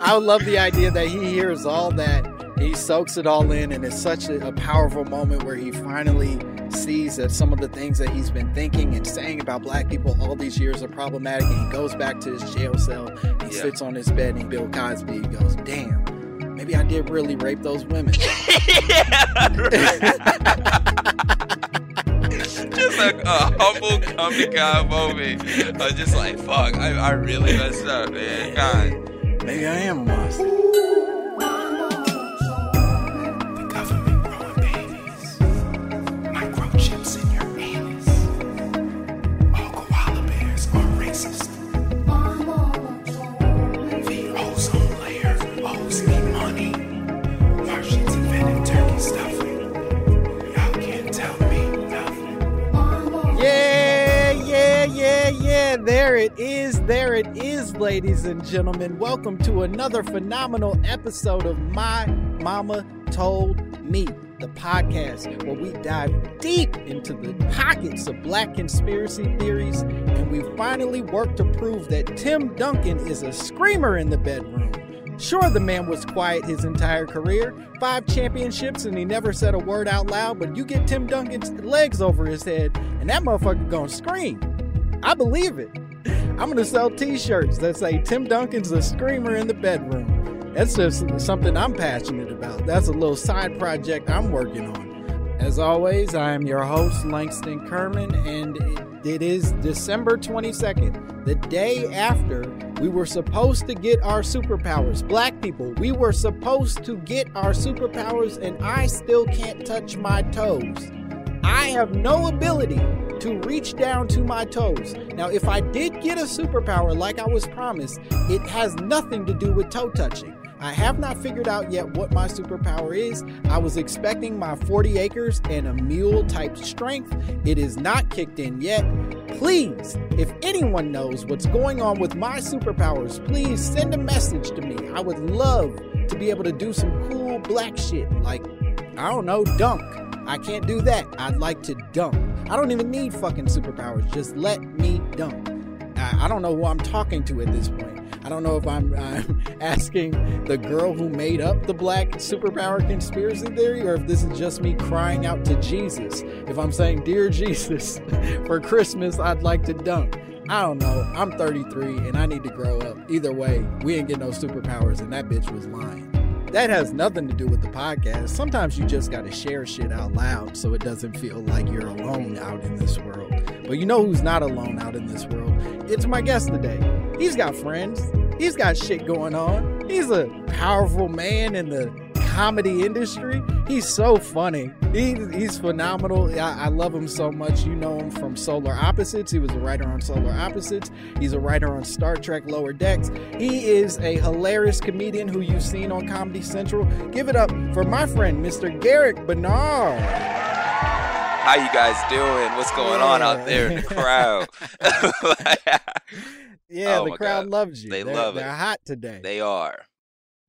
I love the idea that he hears all that, he soaks it all in, and it's such a, a powerful moment where he finally sees that some of the things that he's been thinking and saying about black people all these years are problematic, and he goes back to his jail cell, he yeah. sits on his bed, and Bill Cosby goes, "Damn, maybe I did really rape those women." just like a humble come to God moment. I'm just like, fuck, I, I really messed up, man. God. Maybe I am a monster. Ladies and gentlemen. Welcome to another phenomenal episode of My Mama Told Me, the podcast where we dive deep into the pockets of black conspiracy theories and we finally work to prove that Tim Duncan is a screamer in the bedroom. Sure, the man was quiet his entire career, five championships, and he never said a word out loud, but you get Tim Duncan's legs over his head, and that motherfucker gonna scream. I believe it. I'm gonna sell T-shirts that say Tim Duncan's a screamer in the bedroom. That's just something I'm passionate about. That's a little side project I'm working on. As always, I am your host, Langston Kerman, and it is December 22nd, the day after we were supposed to get our superpowers. Black people, we were supposed to get our superpowers, and I still can't touch my toes. I have no ability to reach down to my toes. Now, if I did get a superpower like I was promised, it has nothing to do with toe touching. I have not figured out yet what my superpower is. I was expecting my 40 acres and a mule type strength. It is not kicked in yet. Please, if anyone knows what's going on with my superpowers, please send a message to me. I would love to be able to do some cool black shit like, I don't know, dunk. I can't do that. I'd like to dunk. I don't even need fucking superpowers. Just let me dunk. I, I don't know who I'm talking to at this point. I don't know if I'm, I'm asking the girl who made up the black superpower conspiracy theory or if this is just me crying out to Jesus. If I'm saying, Dear Jesus, for Christmas, I'd like to dunk. I don't know. I'm 33 and I need to grow up. Either way, we ain't getting no superpowers and that bitch was lying. That has nothing to do with the podcast. Sometimes you just got to share shit out loud so it doesn't feel like you're alone out in this world. But you know who's not alone out in this world? It's my guest today. He's got friends, he's got shit going on. He's a powerful man in the comedy industry. He's so funny. He, he's phenomenal. I, I love him so much. You know him from Solar Opposites. He was a writer on Solar Opposites. He's a writer on Star Trek Lower Decks. He is a hilarious comedian who you've seen on Comedy Central. Give it up for my friend, Mr. Garrick Bernard. How you guys doing? What's going on out there in the crowd? Yeah, Oh the crowd God. loves you. They They're- love it. They're hot today. they are.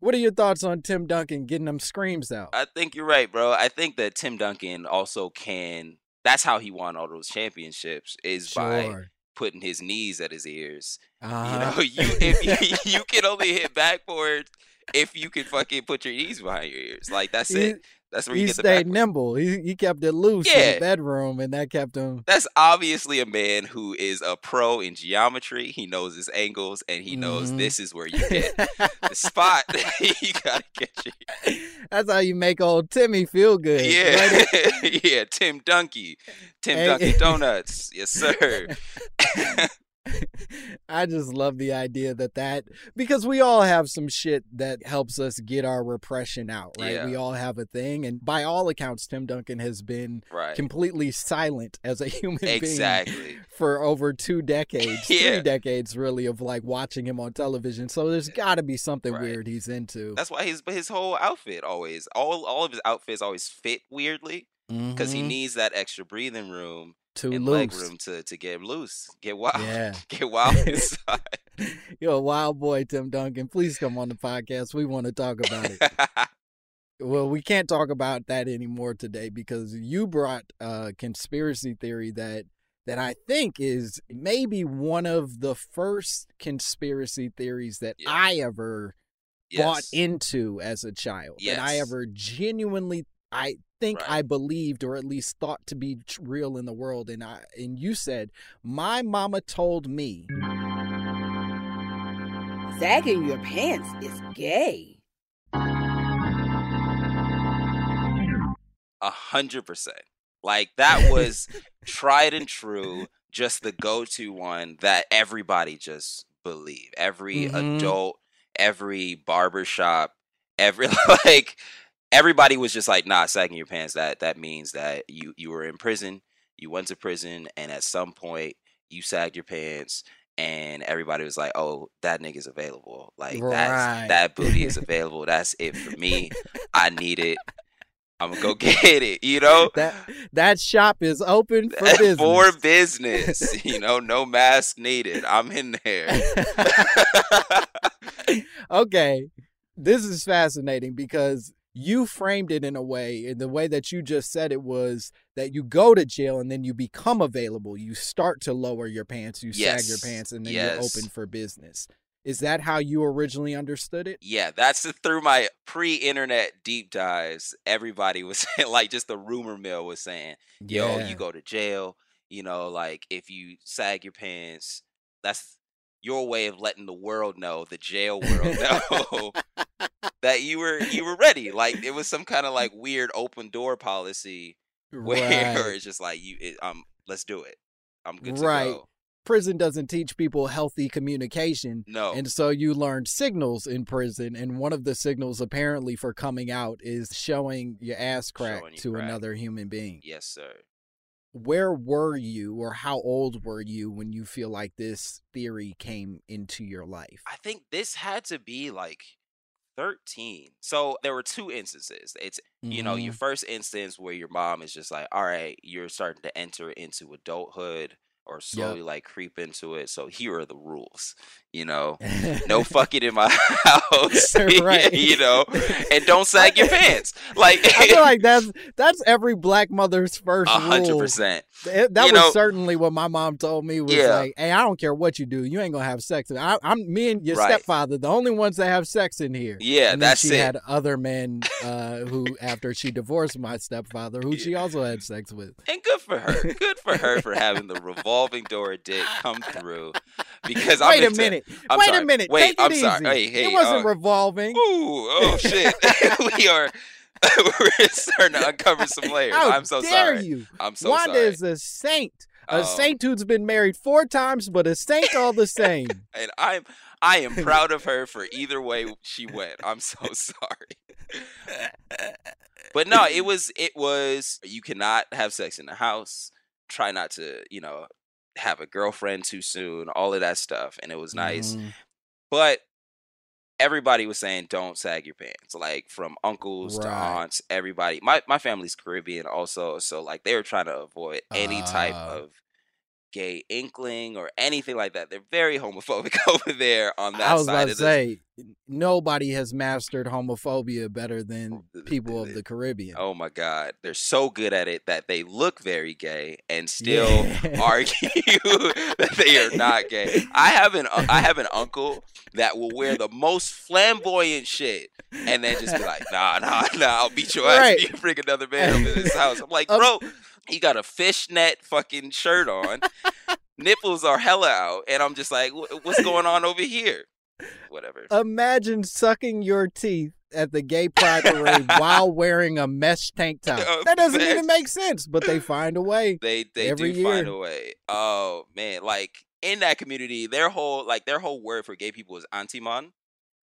What are your thoughts on Tim Duncan getting them screams out? I think you're right, bro. I think that Tim Duncan also can. That's how he won all those championships is by putting his knees at his ears. Uh-huh. You know, you if you, you can only hit backwards if you can fucking put your knees behind your ears. Like that's it. That's where you he stayed nimble. He he kept it loose in the bedroom, and that kept him. That's obviously a man who is a pro in geometry. He knows his angles and he knows Mhm. this is where you get the spot. you gotta get your That's how you make old Timmy feel good. Yeah, Right? yeah, Tim Dunky, Tim Hey. Dunky Donuts, yes sir. I just love the idea that that because we all have some shit that helps us get our repression out, right? Yeah. We all have a thing, and by all accounts, Tim Duncan has been right, completely silent as a human being exactly. for over two decades, Yeah. three decades really of like watching him on television. So there's got to be something Right. weird he's into. That's why his his whole outfit always all all of his outfits always fit weirdly because he Mhm. needs that extra breathing room too and loose. leg room to to get loose, get wild, Yeah. get wild inside. You're a wild boy, Tim Duncan. Please come on the podcast. We want to talk about it. Well, we can't talk about that anymore today because you brought a conspiracy theory that that I think is maybe one of the first conspiracy theories that Yeah. I ever bought into as a child. That I ever genuinely I think Right. I believed or at least thought to be real in the world and I and you said my mama told me Sagging your pants is gay. A hundred percent. Like that was tried and true, just the go-to one that everybody just believe. Every Mhm. adult, every barbershop, every like everybody was just like, nah, sagging your pants. That that means that you you were in prison, you went to prison, and at some point you sagged your pants. And everybody was like, "Oh, that nigga's available. Like Right. that's that booty is available. That's it for me. I need it. I'm gonna go get it. You know, that that shop is open for business. for business. You know, no mask needed. I'm in there. okay. This is fascinating because you framed it in a way, in the way that you just said it was that you go to jail and then you become available. You start to lower your pants, you sag your pants, and then Yes. you're open for business. Is that how you originally understood it? Yeah, that's the, through my pre-internet deep dives. Everybody was saying, like, just the rumor mill was saying, "Yo, you go to jail. You know, like if you sag your pants, that's your way of letting the world know, the jail world know." that you were you were ready like it was some kind of like weird open door policy where Right. it's just like you it, um let's do it i'm good Right. to go Prison doesn't teach people healthy communication. no And so you learn signals in prison, and one of the signals apparently for coming out is showing your ass crack Showing to crack. another human being. yes sir Where were you, or how old were you when you feel like this theory came into your life? i think this had to be like 13 so there were two instances it's you know your Mhm. first instance where your mom is just like all right you're starting to enter into adulthood or slowly like creep into it so here are the rules you know no fucking in my house Right. you know and don't sag your pants like I feel like that's that's every black mother's first a hundred percent That was know- certainly what my mom told me was Yeah. like, "Hey, I don't care what you do, you ain't gonna have sex." I, I'm me and your Right. stepfather, the only ones that have sex in here. Yeah, and that's she it. had other men uh, who, after she divorced my stepfather, who she also had sex with. and good for her good for her for having the revolving door dick come through because I'm Wait a into- minute. I'm Wait sorry. a minute. Wait, Take it I'm easy. sorry. Hey, hey, it wasn't uh, revolving. Ooh, oh shit we are we're starting to uncover some layers How i'm so dare sorry you? i'm so Wanda sorry Wanda is a saint. A um, saint who's been married four times, but a saint all the same. and I'm I am proud of her for either way she went. I'm so sorry. but no, it was it was you cannot have sex in the house. Try not to, you know, have a girlfriend too soon, all of that stuff. And it was nice. Mm. But everybody was saying don't sag your pants like from uncles right. to aunts everybody my my family's caribbean also so like they were trying to avoid any uh. type of gay inkling or anything like that. They're very homophobic over there on that I was side about to say nobody has mastered homophobia better than oh, people of the Caribbean. Oh my god, they're so good at it that they look very gay and still yeah. argue that they are not gay. I have an uh, I have an uncle that will wear the most flamboyant shit and then just be like, "Nah, nah, nah, I'll beat your ass right. if you bring another man in this house." I'm like, "Bro, he got a fishnet fucking shirt on. Nipples are hella out. And I'm just like, what's going on over here? Whatever. Imagine sucking your teeth at the gay pride parade while wearing a mesh tank top. that doesn't mesh. even make sense, but they find a way. They they do year. find a way. Oh man, like in that community, their whole like their whole word for gay people is anti-man.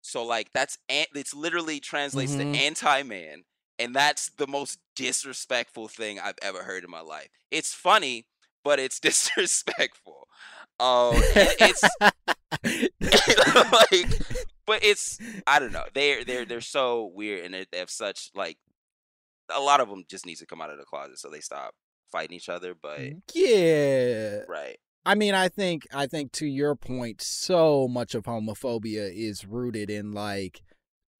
So like that's it's literally translates mm-hmm. to anti-man and that's the most disrespectful thing I've ever heard in my life. It's funny, but it's disrespectful. Um, it's like, but it's I don't know. They're they're they're so weird, and they have such like a lot of them just needs to come out of the closet so they stop fighting each other. But yeah, right. I mean, I think I think to your point, so much of homophobia is rooted in like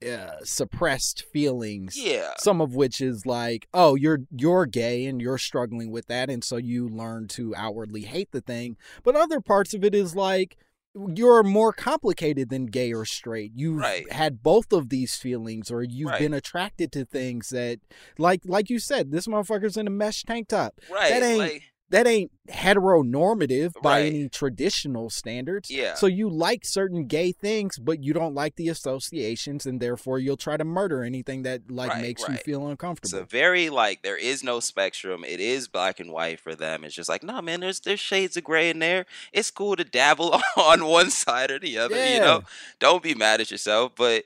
uh, suppressed feelings. Yeah. Some of which is like, oh, you're you're gay and you're struggling with that, and so you learn to outwardly hate the thing. But other parts of it is like you're more complicated than gay or straight. You've right. had both of these feelings, or you've right. been attracted to things that, like, like you said, this motherfucker's in a mesh tank top. Right. That ain't. Like that ain't heteronormative by right. any traditional standards. Yeah. So you like certain gay things, but you don't like the associations, and therefore you'll try to murder anything that like right, makes right. you feel uncomfortable. It's a very like there is no spectrum. It is black and white for them. It's just like, no nah, man, there's there's shades of gray in there. It's cool to dabble on one side or the other. Yeah. You know, don't be mad at yourself. But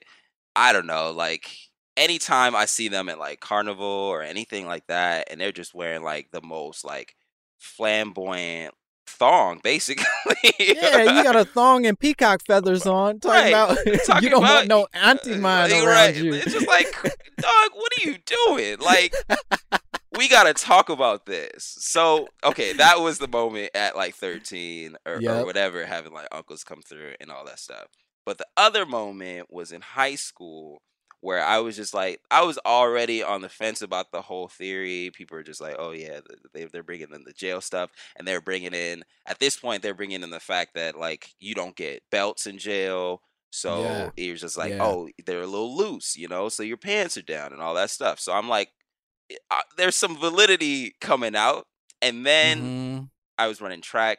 I don't know, like anytime I see them at like carnival or anything like that, and they're just wearing like the most like flamboyant thong, basically. yeah, you got a thong and peacock feathers on. Talking right. about talking you don't about, want no uh, anti mind around right. you. It's just like, dog, what are you doing? Like, we gotta talk about this. So, okay, that was the moment at like 13 or, yep. or whatever, having like uncles come through and all that stuff. But the other moment was in high school where I was just like, I was already on the fence about the whole theory. People are just like, oh yeah, they they're bringing in the jail stuff, and they're bringing in at this point they're bringing in the fact that like you don't get belts in jail. So yeah. you're just like, yeah. oh, they're a little loose, you know. So your pants are down and all that stuff. So I'm like, eh, there's some validity coming out. And then mm-hmm. I was running track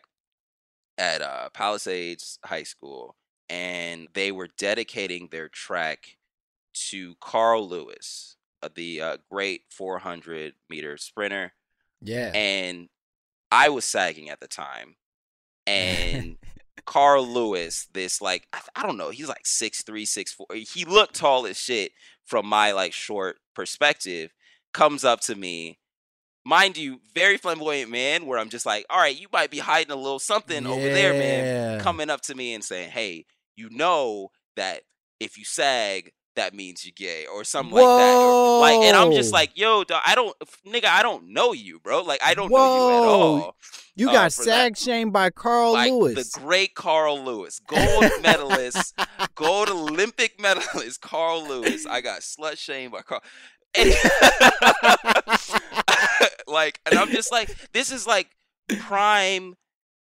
at uh, Palisades High School, and they were dedicating their track to Carl Lewis, uh, the uh, great 400 meter sprinter. Yeah. And I was sagging at the time. And Carl Lewis, this like, I, I don't know, he's like six three, six four. He looked tall as shit from my like short perspective, comes up to me. Mind you, very flamboyant man, where I'm just like, all right, you might be hiding a little something yeah. over there, man. Coming up to me and saying, hey, you know that if you sag, that means you're gay or something Whoa. like that. Or, like, and I'm just like, yo, dog, I don't, nigga, I don't know you, bro. Like, I don't Whoa. know you at all. You uh, got sag shamed by Carl like, Lewis, the great Carl Lewis, gold medalist, gold Olympic medalist, Carl Lewis. I got slut shamed by Carl. And, like, and I'm just like, this is like prime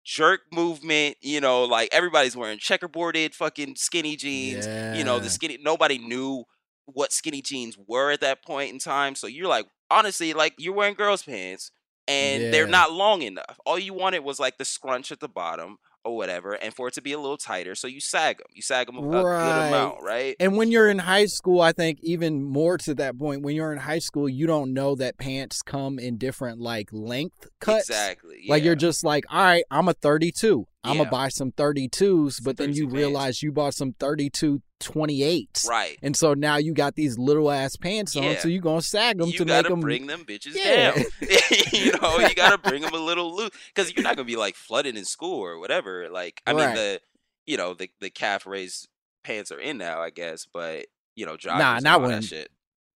jerk movement, you know, like everybody's wearing checkerboarded fucking skinny jeans. Yeah. You know, the skinny nobody knew what skinny jeans were at that point in time. So you're like, honestly, like you're wearing girls' pants and yeah. they're not long enough. All you wanted was like the scrunch at the bottom or whatever, and for it to be a little tighter, so you sag them. You sag them a, right. good amount, right? And when you're in high school, I think even more to that point, when you're in high school, you don't know that pants come in different like length cuts. Exactly. Yeah. Like you're just like, all right, I'm a 32. I'm gonna buy some 32s, but then you realize you bought some 32 28s. Right. And so now you got these little ass pants on, so you're going to sag them you to make them. bring them bitches yeah. down. you know, you got to bring them a little loose because you're not going to be like flooded in school or whatever. Like, I right. mean, the, you know, the, the calf raised pants are in now, I guess, but, you know, joggers nah, not when, shit.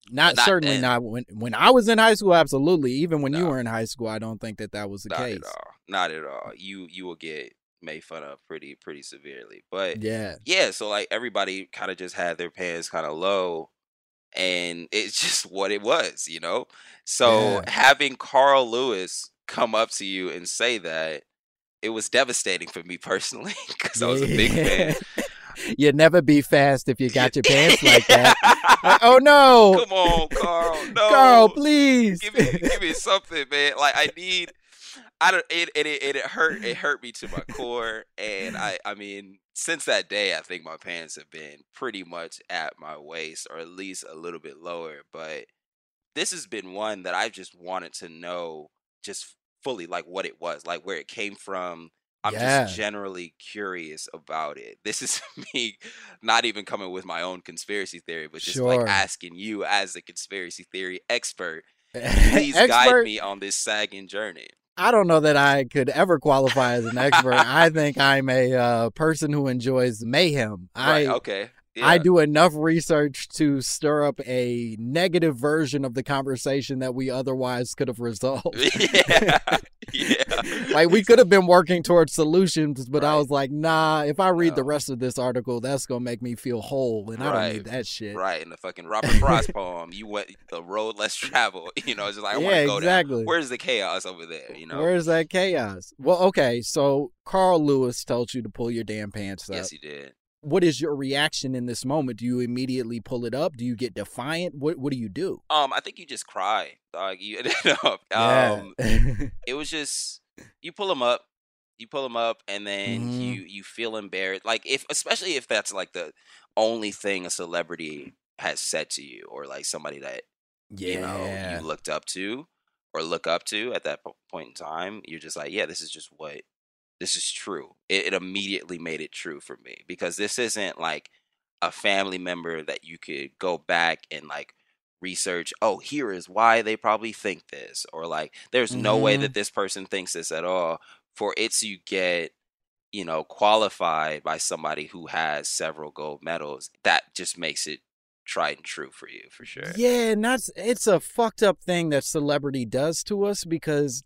Not, not certainly then. not when when I was in high school. Absolutely, even when no. you were in high school, I don't think that that was the not case. At all. Not at all. You you will get made fun of pretty pretty severely. But yeah, yeah. So like everybody kind of just had their pants kind of low, and it's just what it was, you know. So yeah. having Carl Lewis come up to you and say that, it was devastating for me personally because I was a big fan. You'd never be fast if you got your pants like that. like, oh no! Come on, Carl. No, Carl, please give me give me something, man. Like I need I don't. It, it it it hurt. It hurt me to my core, and I I mean, since that day, I think my pants have been pretty much at my waist, or at least a little bit lower. But this has been one that I've just wanted to know, just fully, like what it was, like where it came from. I'm yeah. just generally curious about it. This is me not even coming with my own conspiracy theory, but just sure. like asking you as a conspiracy theory expert, please expert. guide me on this sagging journey. I don't know that I could ever qualify as an expert. I think I'm a uh, person who enjoys mayhem. Right, I okay. Yeah. I do enough research to stir up a negative version of the conversation that we otherwise could have resolved. yeah. yeah. like we could have been working towards solutions, but right. I was like, nah, if I read no. the rest of this article, that's gonna make me feel whole and right. I don't need that shit. Right. In the fucking Robert Frost poem, you went the road less traveled. You know, it's just like I yeah, want to go exactly. Down. Where's the chaos over there? You know? Where's that chaos? Well, okay, so Carl Lewis tells you to pull your damn pants up. Yes, he did what is your reaction in this moment? Do you immediately pull it up? Do you get defiant? What What do you do? Um, I think you just cry. Dog. You know, um, yeah. it was just you pull them up, you pull them up, and then mm-hmm. you you feel embarrassed. Like if, especially if that's like the only thing a celebrity has said to you, or like somebody that yeah. you know you looked up to or look up to at that point in time. You're just like, yeah, this is just what this is true. It, it immediately made it true for me because this isn't like a family member that you could go back and like research oh here is why they probably think this or like there's mm-hmm. no way that mm-hmm. this person thinks this at all for it to get you know qualified by somebody who has several gold medals that just makes it tried and true for you for sure yeah and that's it's a fucked up thing that celebrity does to us because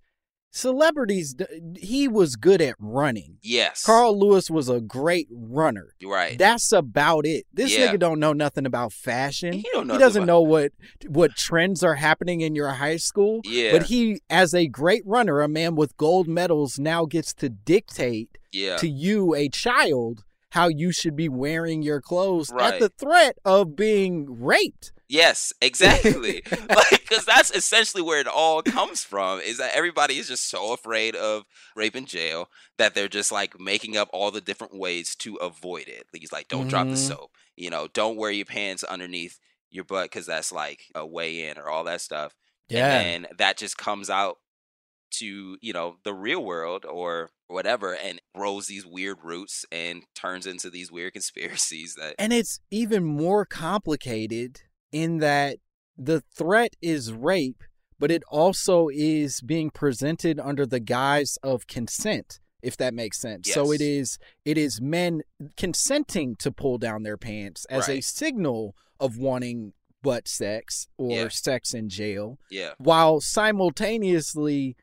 celebrities he was good at running. Yes. Carl lewis was a great runner. Right. That's about it. This yeah. nigga don't know nothing about fashion. He, don't know he doesn't know what what trends are happening in your high school yeah. but he as a great runner a man with gold medals now gets to dictate yeah. to you a child how you should be wearing your clothes right. at the threat of being raped Yes, exactly. like, because that's essentially where it all comes from. Is that everybody is just so afraid of rape in jail that they're just like making up all the different ways to avoid it. He's like, don't mm-hmm. drop the mm-hmm. soap. You know, don't wear your pants underneath your butt because that's like a way in or all that stuff. Yeah, and that just comes out to you know the real world or whatever and grows these weird roots and turns into these weird conspiracies that and it's even more complicated in that the threat is rape, but it also is being presented under the guise of consent if that makes sense. Yes. So it is it is men consenting to pull down their pants as right. a signal of wanting butt sex or yeah. sex in jail. Yeah. While simultaneously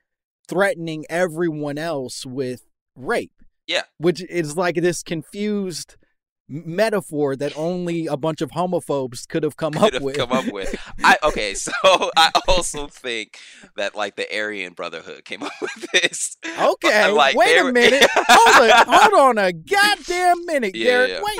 threatening everyone else with rape. Yeah. Which is like this confused metaphor that only a bunch of homophobes could have come could up with. Come up with. I okay, so I also think that like the Aryan Brotherhood came up with this. Okay, like, wait a minute. hold on, hold on a goddamn minute, yeah, Garrick. Yeah. Wait,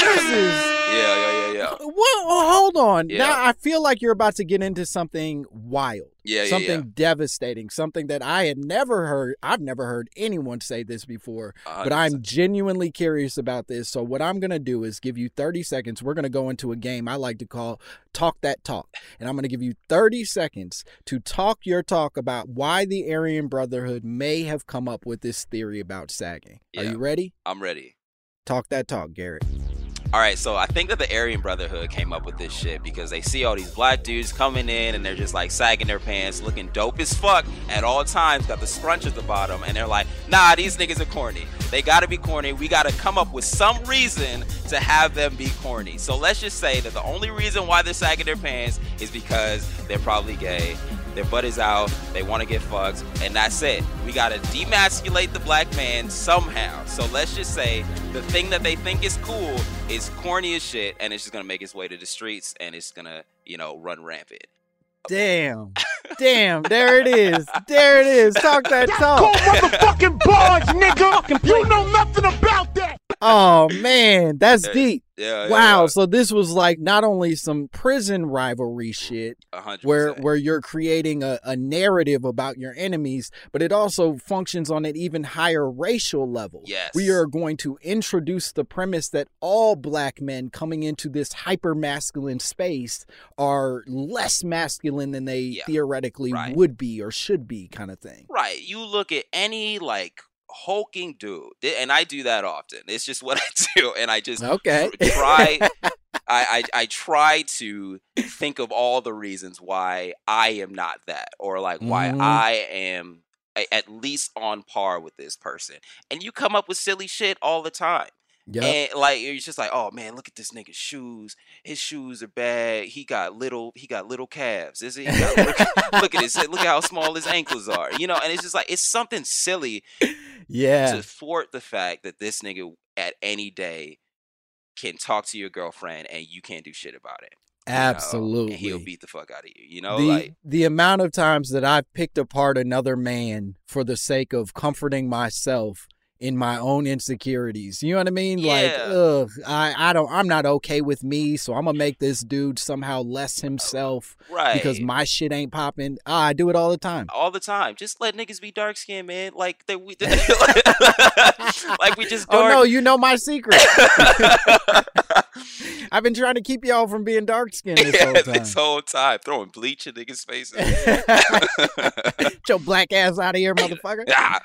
this is. Yeah, yeah, yeah, Yeah. Well, hold on. Yeah. Now I feel like you're about to get into something wild. Yeah, yeah, something yeah. devastating, something that I had never heard. I've never heard anyone say this before, but I'm 100%. genuinely curious about this. So, what I'm going to do is give you 30 seconds. We're going to go into a game I like to call Talk That Talk. And I'm going to give you 30 seconds to talk your talk about why the Aryan Brotherhood may have come up with this theory about sagging. Are you ready? I'm ready. Talk that talk, Garrick. All right, so I think that the Aryan Brotherhood came up with this shit because they see all these black dudes coming in and they're just like sagging their pants, looking dope as fuck at all times, got the scrunch at the bottom, and they're like, nah, these niggas are corny. They gotta be corny. We gotta come up with some reason to have them be corny. So let's just say that the only reason why they're sagging their pants is because they're probably gay. Their butt is out, they wanna get fucked, and that's it. We gotta demasculate the black man somehow. So let's just say the thing that they think is cool is corny as shit, and it's just gonna make its way to the streets and it's gonna, you know, run rampant. Damn. Damn. There it is. There it is. Talk that talk. motherfucking bars, nigga. You know nothing about that. Oh, man. That's Yeah, deep. Yeah. Wow. yeah, So this was like not only some prison rivalry shit a hundred where where you're creating a, a narrative about your enemies, but it also functions on an even higher racial level. Yes. We are going to introduce the premise that all black men coming into this hyper masculine space are less masculine than they Yeah. theoretically Right. would be or should be, kind of thing. Right. You look at any like hulking dude, and I do that often. It's just what I do, and I just Okay. try. I, I I try to think of all the reasons why I am not that, or like why Mhm. I am at least on par with this person, and you come up with silly shit all the time. Yep. And like it's just like, oh man, look at this nigga's shoes. His shoes are bad. He got little. He got little calves. Is it? He look at his. Look at how small his ankles are. You know, and it's just like it's something silly yeah. to thwart the fact that this nigga at any day can talk to your girlfriend and you can't do shit about it. you know, Absolutely. and he'll beat the fuck out of you. You know, the like the amount of times that I've picked apart another man for the sake of comforting myself in my own insecurities. You know what I mean? Like, ugh, I I don't I'm not okay with me, so I'm gonna make this dude somehow less himself right because my shit ain't popping. Ah, I do it all the time. all the time. Just let niggas be dark skinned, man. Like they we like we just Oh no, you know my secret. I've been trying to keep y'all from being dark skinned this whole Yeah, time. this whole time throwing bleach in niggas' faces. Get your black ass out of here, motherfucker. Ah,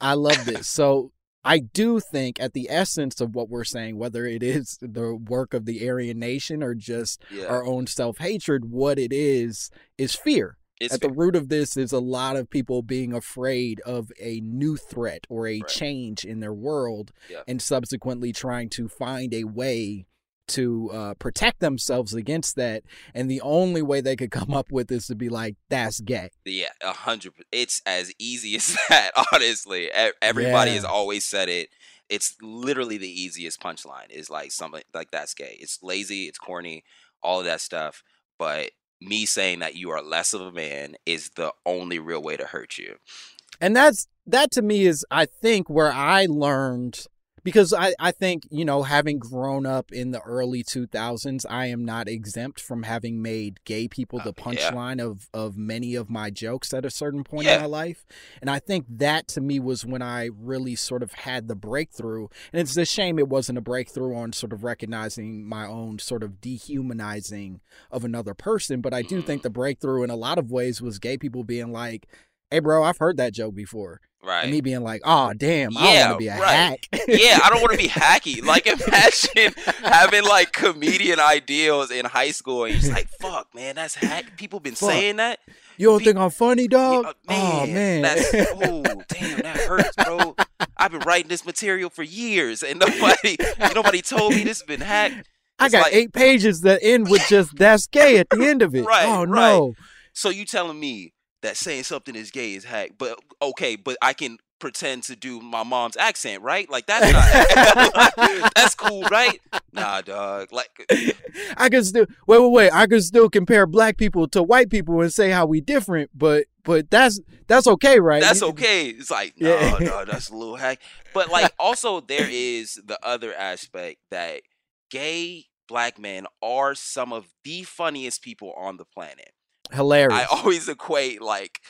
I love this. So I do think at the essence of what we're saying, whether it is the work of the Aryan nation or just yeah, our own self hatred, what it is is fear. it's at the root of this is a lot of people being afraid of a new threat or a Right. change in their world Yeah. and subsequently trying to find a way to uh, protect themselves against that. And the only way they could come up with is to be like, that's gay. Yeah, a hundred. It's as easy as that. Honestly, everybody Yeah. has always said it. It's literally the easiest punchline. Is like something like that's gay. It's lazy. It's corny. All of that stuff. But me saying that you are less of a man is the only real way to hurt you. and that's that to me is i think where i learned because I, I think you know having grown up in the early 2000s i am not exempt from having made gay people the Uh, yeah. punchline of of many of my jokes at a certain point Yeah. in my life and i think that to me was when i really sort of had the breakthrough and it's a shame it wasn't a breakthrough on sort of recognizing my own sort of dehumanizing of another person but i do Mm-hmm. think the breakthrough in a lot of ways was gay people being like hey bro i've heard that joke before Right. and me being like, "Oh, damn, I don't want to be a right. hack." yeah, I don't want to be hacky. Like, imagine having like comedian ideals in high school, and you're just like, "Fuck, man, that's hack." People been Fuck. saying that. you don't Be- think I'm funny, dog? Yeah, uh, oh man, That's, oh, damn, that hurts, bro. I've been writing this material for years, and nobody, nobody told me this has been hacked. I got like- eight pages that end with just "that's gay" at the end of it. Right, oh right. no, So you telling me that saying something is gay is hack? But okay, but I can pretend to do my mom's accent, right? Like that's not that's cool, right? Nah, dog. Like uh, I can still wait, wait, wait. I can still compare black people to white people and say how we different, but but that's that's okay, right? that's okay. It's like, no, Yeah. no, that's a little hack. But like also there is the other aspect that gay black men are some of the funniest people on the planet. Hilarious. I always equate like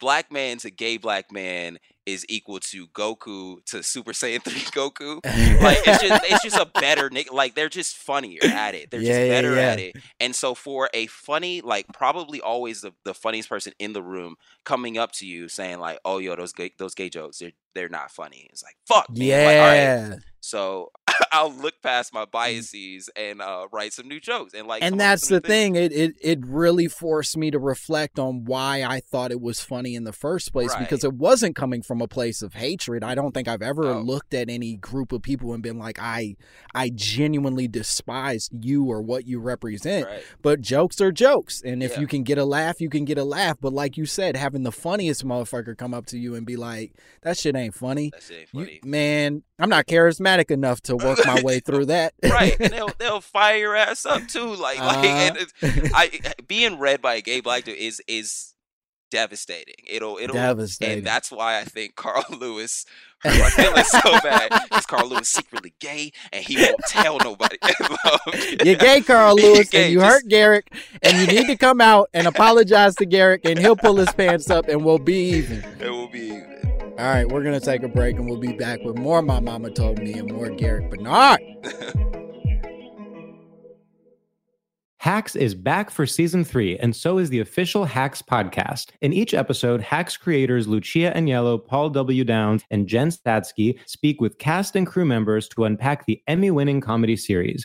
black man to gay black man is equal to Goku to Super Saiyan 3 Goku. Like it's just it's just a better like they're just funnier at it. They're Yeah, just better yeah. at it. And so for a funny, like probably always the, the funniest person in the room coming up to you saying like, "Oh, yo, those gay those gay jokes, they're they're not funny." It's like, "Fuck, man." Like, all right. yeah. So I'll look past my biases and uh, write some new jokes and like. and that's the thing. It, it it really forced me to reflect on why I thought it was funny in the first place because it wasn't coming from a place of hatred. I don't think I've ever Oh. looked at any group of people and been like, I I genuinely despise you or what you represent. Right. But jokes are jokes, and if Yeah. you can get a laugh, you can get a laugh. But like you said, having the funniest motherfucker come up to you and be like, "That shit ain't funny." That shit ain't You- funny. man, I'm not charismatic enough to work my way through that. right, and they'll they'll fire your ass up too. Like like Uh-huh. it's, I being read by a gay black dude is is devastating. It'll it'll Devastating. and that's why I think Carl Lewis. I feel it so bad because Carl Lewis secretly gay and he won't tell nobody. You're gay, Carl Lewis, gay, and you just- hurt Garrick, and you need to come out and apologize to Garrick, and he'll pull his pants up, and we'll be even. It will be. All right, we're gonna take a break, and we'll be back with more. My mama told me, and more Garrick Bernard. Hacks is back for season three, and so is the official Hacks podcast. In each episode, Hacks creators Lucia Aniello, Paul W. Downs, and Jen Statsky speak with cast and crew members to unpack the Emmy winning comedy series.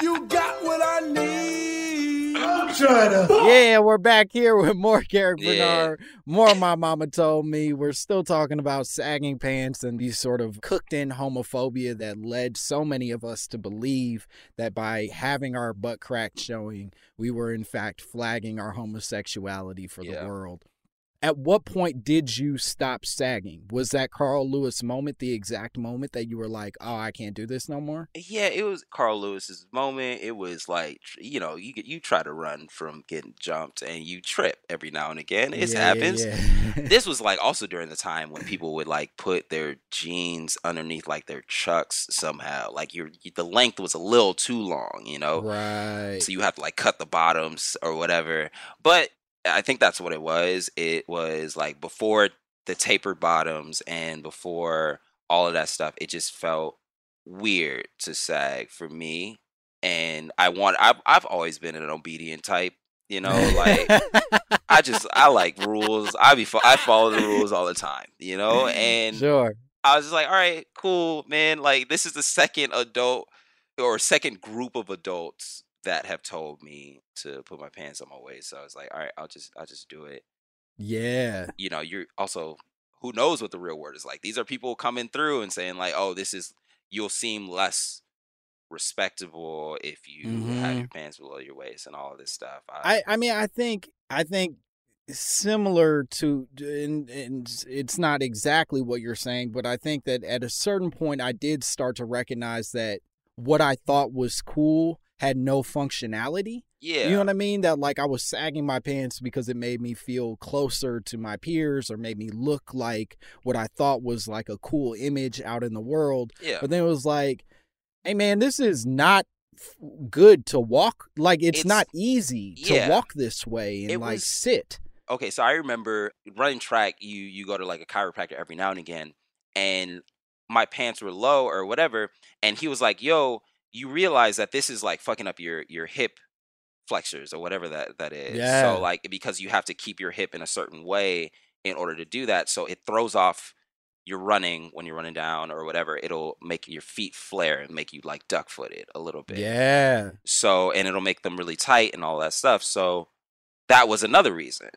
You, you got what I need. I'm trying to. Yeah, we're back here with more Garrick Yeah. Bernard, more My Mama Told Me. We're still talking about sagging pants and these sort of cooked in homophobia that led so many of us to believe that by having our butt crack showing, we were in fact flagging our homosexuality for Yeah. the world. At what point did you stop sagging? Was that Carl Lewis moment the exact moment that you were like, oh, I can't do this no more? Yeah, it was Carl Lewis's moment. It was like you know, you you try to run from getting jumped and you trip every now and again. It Yeah, yeah, happens. yeah. this was like also during the time when people would like put their jeans underneath like their chucks somehow. Like your the length was a little too long, you know. right. So you have to like cut the bottoms or whatever. But I think that's what it was. It was like before the tapered bottoms and before all of that stuff, it just felt weird to sag for me. And I want I've I've always been an obedient type, you know, like I just I like rules. I be I follow the rules all the time, you know, and sure. I was just like, all right, cool, man. Like this is the second adult or second group of adults that have told me to put my pants on my waist. So I was like, all right, I'll just I'll just do it. Yeah. You know, you're also who knows what the real word is like. These are people coming through and saying like, oh, this is you'll seem less respectable if you mm-hmm. have your pants below your waist and all of this stuff. I, I, I mean I think I think similar to and, and it's not exactly what you're saying, but I think that at a certain point I did start to recognize that what I thought was cool had no functionality. Yeah. You know what I mean? That like I was sagging my pants because it made me feel closer to my peers or made me look like what I thought was like a cool image out in the world. Yeah. But then it was like, hey man, this is not good to walk. Like it's, it's not easy to yeah. walk this way and it like was, sit. Okay, so I remember running track, you you go to like a chiropractor every now and again, and my pants were low or whatever, and he was like, "Yo, you realize that this is like fucking up your your hip flexors or whatever that that is. Yeah. So like because you have to keep your hip in a certain way in order to do that, so it throws off your running when you're running down or whatever. It'll make your feet flare and make you like duck footed a little bit. Yeah. So and it'll make them really tight and all that stuff. So that was another reason.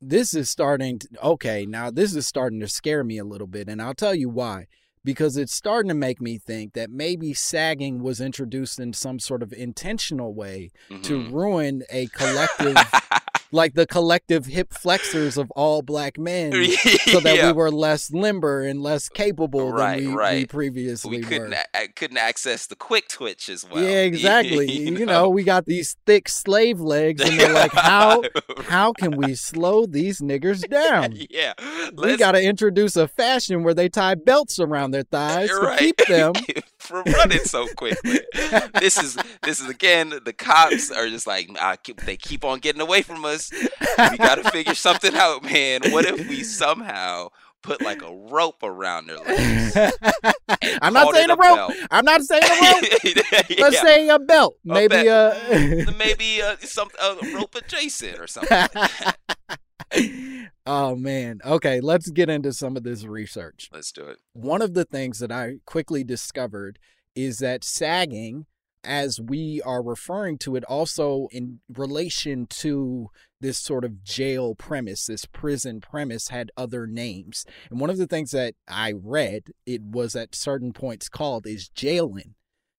This is starting to okay, now this is starting to scare me a little bit, and I'll tell you why because it's starting to make me think that maybe sagging was introduced in some sort of intentional way mm-hmm. to ruin a collective like the collective hip flexors of all black men so that yeah. we were less limber and less capable right, than we, right. we previously we couldn't were. A- couldn't access the quick twitch as well. Yeah, exactly. you, know? you, know? we got these thick slave legs and they're like how how can we slow these niggers down? yeah. Let's... We got to introduce a fashion where they tie belts around their thighs right. to keep them from running so quickly. this is this is again the cops are just like keep, they keep on getting away from us we got to figure something out, man. What if we somehow put like a rope around their legs? I'm not saying a, a rope. Belt. I'm not saying a rope. yeah. Let's say a belt. Maybe a, uh, maybe uh, some a rope adjacent or something. oh man. Okay, let's get into some of this research. Let's do it. One of the things that I quickly discovered is that sagging as we are referring to it also in relation to this sort of jail premise, this prison premise had other names. And one of the things that I read, it was at certain points called is jailing.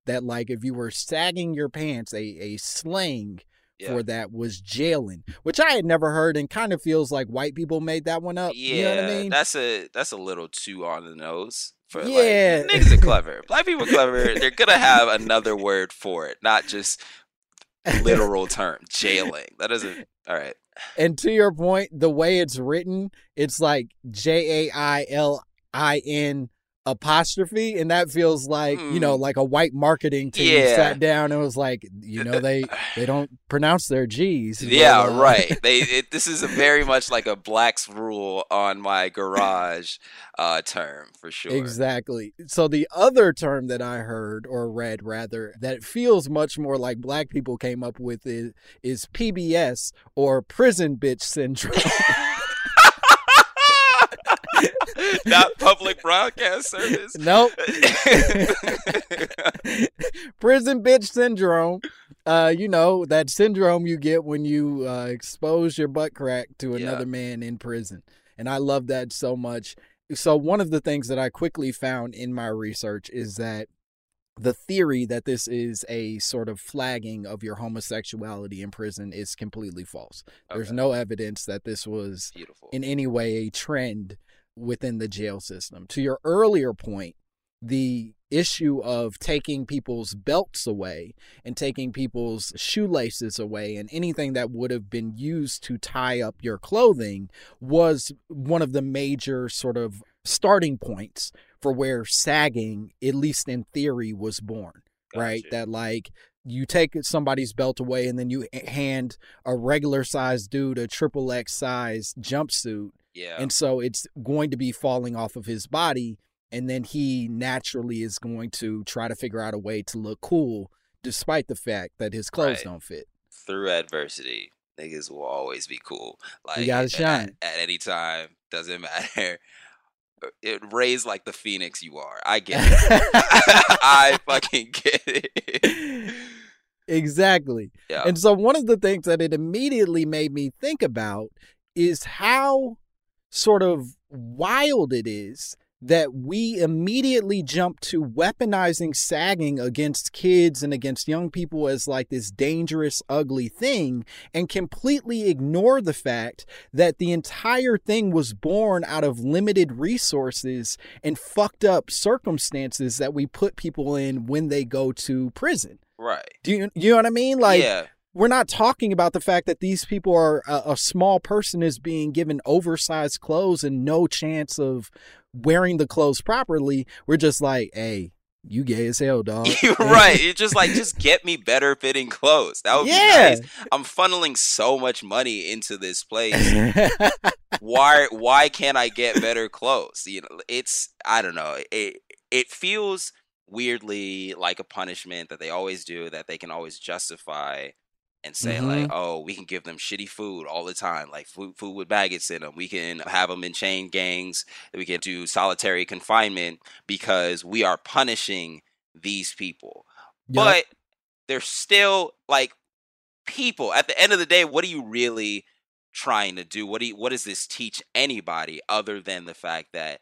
That like if you were sagging your pants, a, a slang yeah. for that was jailing, which I had never heard and kind of feels like white people made that one up. Yeah, you know what I mean? that's a that's a little too on the nose. Yeah, like, niggas are clever. Black people are clever. They're gonna have another word for it, not just literal term jailing. That doesn't. All right. And to your point, the way it's written, it's like J A I L I N apostrophe and that feels like mm. you know hmm. like a white marketing team yeah. sat down and was like you know they they don't pronounce their g's yeah uh, right they it, this is very much like a black's rule on my garage uh term for sure exactly so the other term that i heard or read rather that feels much more like black people came up with is, is pbs or prison bitch syndrome not public broadcast service. Nope. Prison bitch syndrome. Uh, you know that syndrome you get when you uh, expose your butt crack to another yeah. man in prison, and I love that so much. So one of the things that I quickly found in my research is that the theory that this is a sort of flagging of your homosexuality in prison is completely false. Okay. There's no evidence that this was Beautiful. in any way a trend within the jail system. To your earlier point, the issue of taking people's belts away and taking people's shoelaces away and anything that would have been used to tie up your clothing was one of the major sort of starting points for where sagging, at least in theory, was born. Gotcha. Right? That like you take somebody's belt away and then you hand a regular sized dude a triple X size jumpsuit. Yeah. And so it's going to be falling off of his body. And then he naturally is going to try to figure out a way to look cool despite the fact that his clothes Right. don't fit. Through adversity, niggas will always be cool. Like you gotta shine. At, at any time, doesn't matter. Uh, it raised like the phoenix you are. I get it. I fucking get it. Exactly. Yeah. And so one of the things that it immediately made me think about is how sort of wild it is that we immediately jump to weaponizing sagging against kids and against young people as like this dangerous, ugly thing and completely ignore the fact that the entire thing was born out of limited resources and fucked up circumstances that we put people in when they go to prison. Right. Do you you know what I mean? Like yeah. We're not talking about the fact that these people are a, a small person is being given oversized clothes and no chance of wearing the clothes properly. We're just like, hey, you gay as hell, dog. You're right. You're just like, just get me better fitting clothes. That would Yeah. be nice. I'm funneling so much money into this place. why why can't I get better clothes? You know, it's I don't know. It it feels weirdly like a punishment that they always do that they can always justify and say like, oh, we can give them shitty food all the time, like food food with maggots in them. We can have them in chain gangs. We can do solitary confinement because we are punishing these people. Yup. But they're still like people. At the end of the day, what are you really trying to do? What do you, what does this teach anybody other than the fact that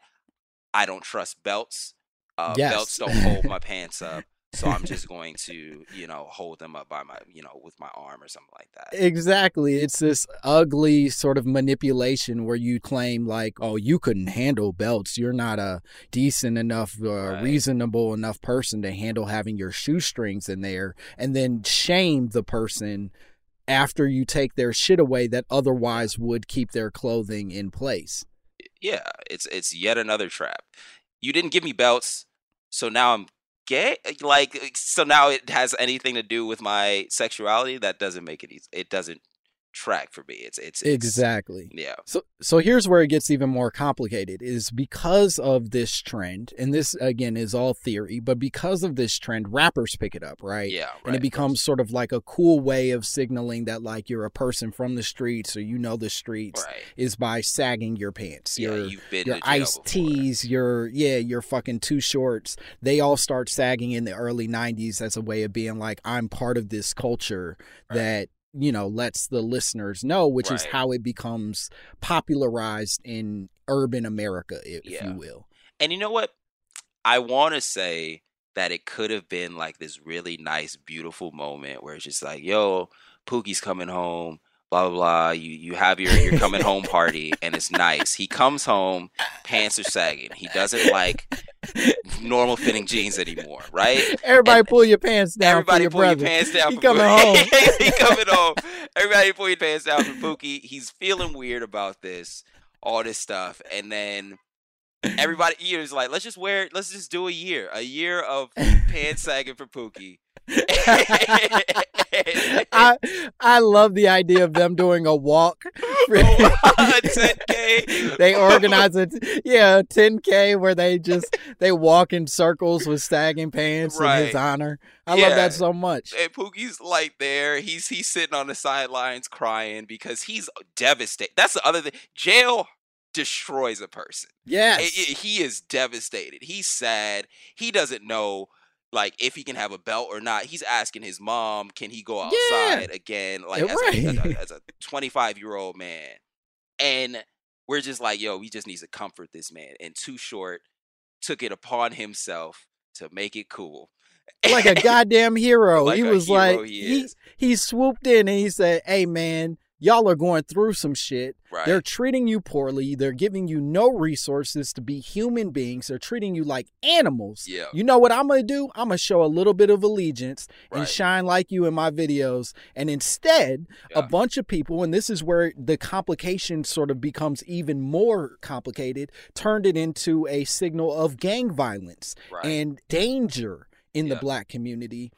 I don't trust belts? Uh, Yes. Belts don't hold my pants up, so I'm just going to, you know, hold them up by my, you know, with my arm or something like that. Exactly. It's this ugly sort of manipulation where you claim like, oh, you couldn't handle belts. You're not a decent enough, uh, Right. reasonable enough person to handle having your shoestrings in there, and then shame the person after you take their shit away that otherwise would keep their clothing in place. yeah, it's it's yet another trap. You didn't give me belts, so now I'm gay. Eh, like, eh, so now it has anything to do with my sexuality? That doesn't make it easy. It doesn't track for me. It's it's, it's Exactly. Yeah, So so here's where it gets even more complicated is because of this trend and this again is all theory but because of this trend rappers pick it up right yeah, right. and it becomes sort of like a cool way of signaling that like you're a person from the streets or you know the streets right. is by sagging your pants Yeah, your you've been your Ice-Ts your yeah your fucking Too Shorts they all start sagging in the early 90s as a way of being like i'm part of this culture Right. that you know lets the listeners know which is how it becomes popularized in urban america if Yeah. you will And you know what? I want to say that it could have been like this really nice, beautiful moment where it's just like, yo, Pookie's coming home, blah blah blah. You you have your your coming home party, and it's nice. He comes home, pants are sagging. He doesn't like normal fitting jeans anymore, right? everybody And pull your pants down Everybody for your pull brother your pants down. He coming Pookie. home. he coming home. Everybody pull your pants down for Pookie. He's feeling weird about this, all this stuff, and then everybody was like, "Let's just wear. Let's just do a year. A year of pants sagging for Pookie." I I love the idea of them doing a walk. Oh, for- 10K. they organize it, yeah, 10k where they just they walk in circles with sagging pants in his honor. I love that so much. And Pookie's like there. He's he's sitting on the sidelines crying because he's devastated. That's the other thing. Jail destroys a person. Yes, I- I- he is devastated. He's sad. He doesn't know like if he can have a belt or not. He's asking his mom, can he go Yeah. outside again? Like Yeah, as, a, right. a, as a 25 year old man. And we're just like, yo, we just need to comfort this man. And Too Short took it upon himself to make it cool. like a goddamn hero. Like he was hero like he he he swooped in and he said, "Hey man, y'all are going through some shit. right. They're treating you poorly. They're giving you no resources to be human beings. They're treating you like animals. Yeah. You know what I'm going to do? I'm going to show a little bit of allegiance and shine like you in my videos. And instead, a bunch of people, and this is where the complication sort of becomes even more complicated, turned it into a signal of gang violence Right. and danger in the black community.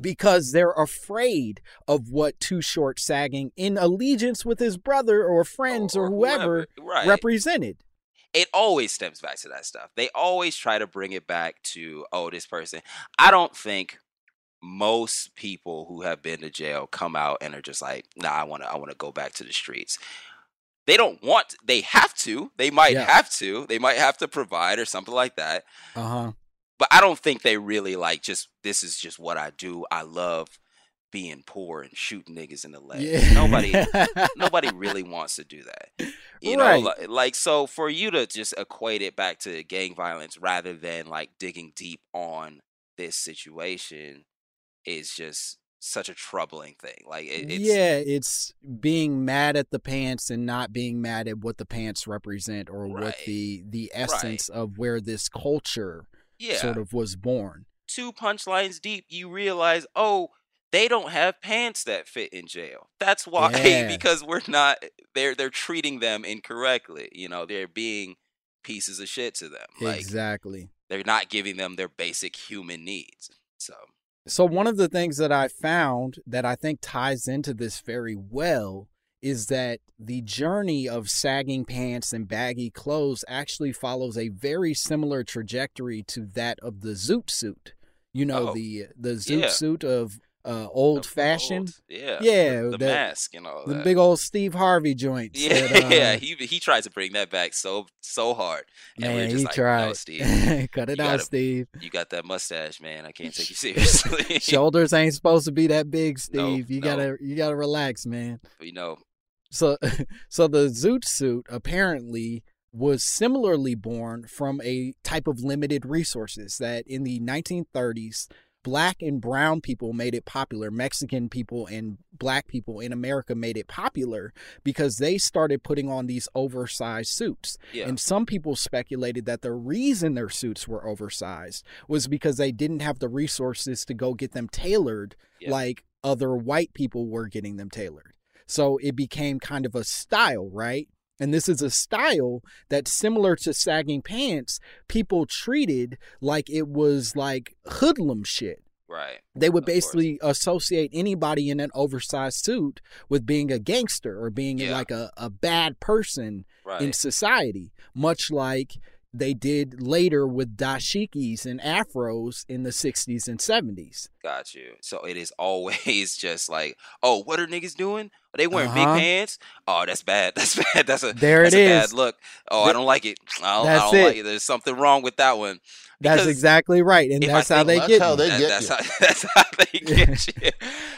Because they're afraid of what Too Short sagging in allegiance with his brother or friends or, or whoever, whoever right. represented. It always stems back to that stuff. They always try to bring it back to, oh, this person. I don't think most people who have been to jail come out and are just like, nah, I wanna I wanna go back to the streets. They don't want they have to. They might yeah. have to. They might have to provide or something like that. Uh-huh but I don't think they really like just this is just what I do. I love being poor and shooting niggas in the leg. Yeah. Nobody nobody really wants to do that. You right. know, like, like so for you to just equate it back to gang violence rather than like digging deep on this situation is just such a troubling thing. Like it, it's yeah, it's being mad at the pants and not being mad at what the pants represent or right. what the the essence right. of where this culture yeah. sort of was born. Two punchlines deep, you realize, oh, they don't have pants that fit in jail. That's why yeah. because we're not they're they're treating them incorrectly. You know, they're being pieces of shit to them. Like, exactly. They're not giving them their basic human needs. So so one of the things that I found that I think ties into this very well is that the journey of sagging pants and baggy clothes actually follows a very similar trajectory to that of the zoot suit. You know, oh, the the zoot yeah. suit of uh, old fashioned. Yeah, yeah, the, the mask and all the that. big old Steve Harvey joints. Yeah, that, uh, yeah. He he tries to bring that back so so hard. And man, he like, tried. No, Steve, cut it out, gotta, Steve. You got that mustache, man. I can't take you seriously. Shoulders ain't supposed to be that big, Steve. No, you no. gotta you gotta relax, man. You know, so, so the zoot suit apparently was similarly born from a type of limited resources that in the 1930s, black and brown people made it popular. Mexican people and black people in America made it popular because they started putting on these oversized suits. Yeah. And some people speculated that the reason their suits were oversized was because they didn't have the resources to go get them tailored yeah. like other white people were getting them tailored. So it became kind of a style, right? And this is a style that's similar to sagging pants, people treated like it was like hoodlum shit. Right. They would basically course. associate anybody in an oversized suit with being a gangster or being yeah. like a, a bad person right. in society, much like they did later with dashikis and afros in the 60s and 70s. Got you. So it is always just like, oh, what are niggas doing? Are they wearing uh-huh. big pants? Oh, that's bad. That's bad. That's a there that's it a is. bad look. Oh, I don't like it. I don't, that's I don't it. like it. There's something wrong with that one. Because that's exactly right, and that's how, that's how they get. That's, how, that's how they get you.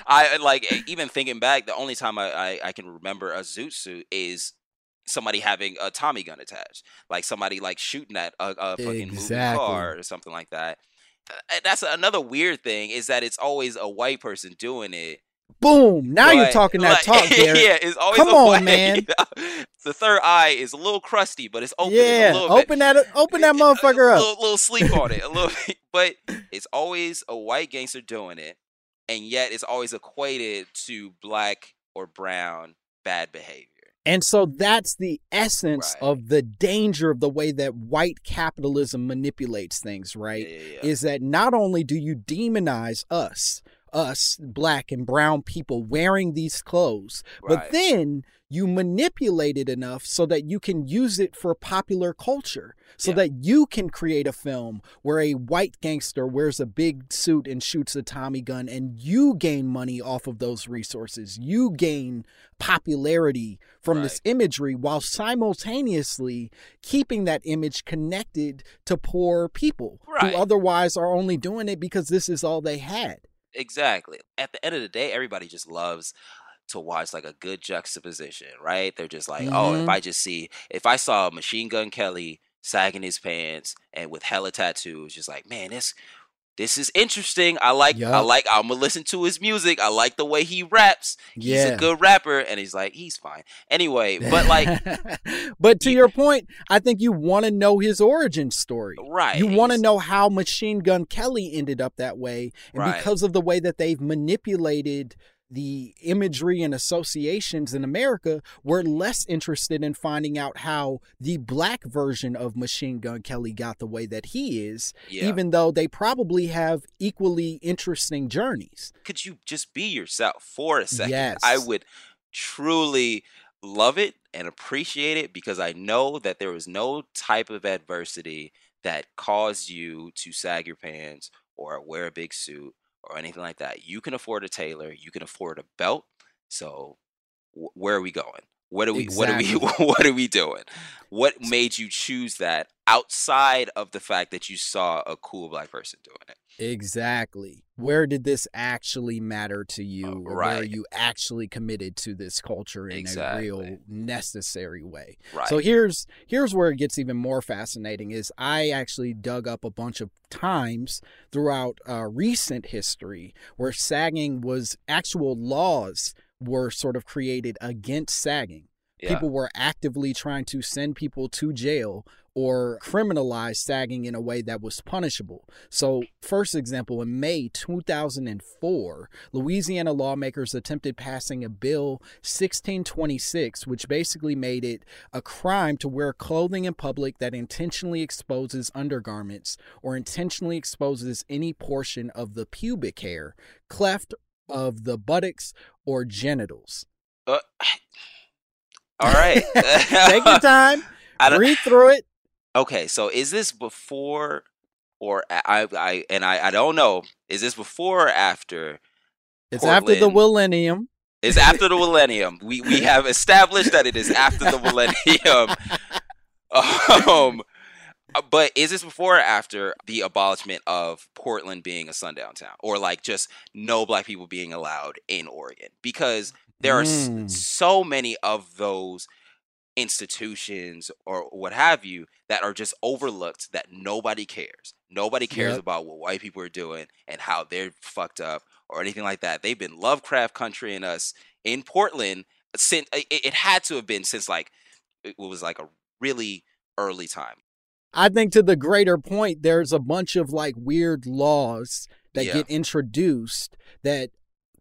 I like even thinking back. The only time I, I, I can remember a zoot suit is somebody having a Tommy gun attached, like somebody like shooting at a, a fucking exactly. moving car or something like that. Uh, that's another weird thing is that it's always a white person doing it. Boom! Now but, you're talking that like, talk, Garrick. yeah, it's always come on, white, man. You know? The third eye is a little crusty, but it's open. Yeah, open bit. that, open that motherfucker a, up. Little, little sleep on it, a little, but it's always a white gangster doing it, and yet it's always equated to black or brown bad behavior. And so that's the essence right. of the danger of the way that white capitalism manipulates things, right? Yeah, yeah, yeah. Is that not only do you demonize us, us black and brown people wearing these clothes, right. but then you manipulate it enough so that you can use it for popular culture so yeah. that you can create a film where a white gangster wears a big suit and shoots a Tommy gun and you gain money off of those resources. You gain popularity from right. this imagery while simultaneously keeping that image connected to poor people right. who otherwise are only doing it because this is all they had. Exactly. At the end of the day, everybody just loves to watch like a good juxtaposition, right? They're just like, mm-hmm. oh, if mm-hmm. I just see, if I saw Machine Gun Kelly sagging his pants and with hella tattoos, just like, man, this this is interesting. I like yep. I like I'm gonna listen to his music. I like the way he raps. He's yeah. a good rapper. And he's like, he's fine. Anyway, but like But to your point, I think you wanna know his origin story. Right. You wanna know how Machine Gun Kelly ended up that way. And right. because of the way that they've manipulated the imagery and associations in America were less interested in finding out how the black version of Machine Gun Kelly got the way that he is, Yeah. even though they probably have equally interesting journeys. Could you just be yourself for a second? Yes. I would truly love it and appreciate it because I know that there was no type of adversity that caused you to sag your pants or wear a big suit or anything like that. You can afford a tailor, you can afford a belt. So wh- where are we going? What are we what are we what are we doing? What made you choose that outside of the fact that you saw a cool black person doing it? Exactly. Where did this actually matter to you? or Where are you actually committed to this culture in a real necessary way? Right. So here's here's where it gets even more fascinating is I actually dug up a bunch of times throughout uh, recent history where sagging was actual laws were sort of created against sagging. Yeah. People were actively trying to send people to jail or criminalize sagging in a way that was punishable. So, first example, in May 2004, Louisiana lawmakers attempted passing a bill 1626, which basically made it a crime to wear clothing in public that intentionally exposes undergarments or intentionally exposes any portion of the pubic hair, cleft of the buttocks, or genitals. Uh, all right. Take your time, read through it. Okay, so is this before or I, I and I I don't know. Is this before or after? It's after the millennium. It's after the millennium. We we have established that it is after the millennium. Um, but is this before or after the abolishment of Portland being a sundown town, or like just no black people being allowed in Oregon? Because there are s- Mm. so many of those institutions or what have you that are just overlooked that nobody cares. Nobody cares Yep. about what white people are doing and how they're fucked up or anything like that. They've been Lovecraft country in us in Portland since it, it had to have been since like it was like a really early time. I think to the greater point, there's a bunch of like weird laws that Yeah. get introduced that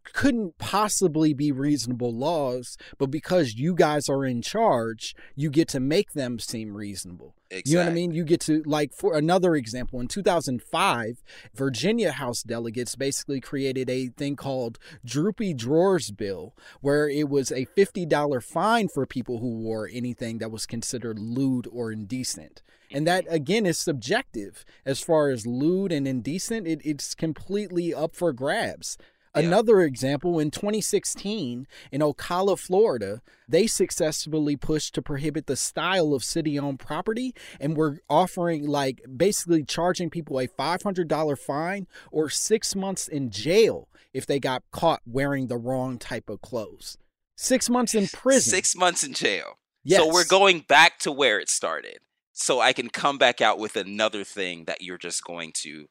couldn't possibly be reasonable laws, but because you guys are in charge, you get to make them seem reasonable. You know what I mean? You get to, like, for another example, in 2005, Virginia House delegates basically created a thing called Droopy Drawers Bill, where it was a $50 fine for people who wore anything that was considered lewd or indecent. And that, again, is subjective. As far as lewd and indecent, it, it's completely up for grabs. Another example in 2016 in Ocala, Florida, they successfully pushed to prohibit the style of city owned property and were offering, like, basically charging people a $500 fine or six months in jail if they got caught wearing the wrong type of clothes. Six months in prison. Six months in jail. Yes. So we're going back to where it started. So I can come back out with another thing that you're just going to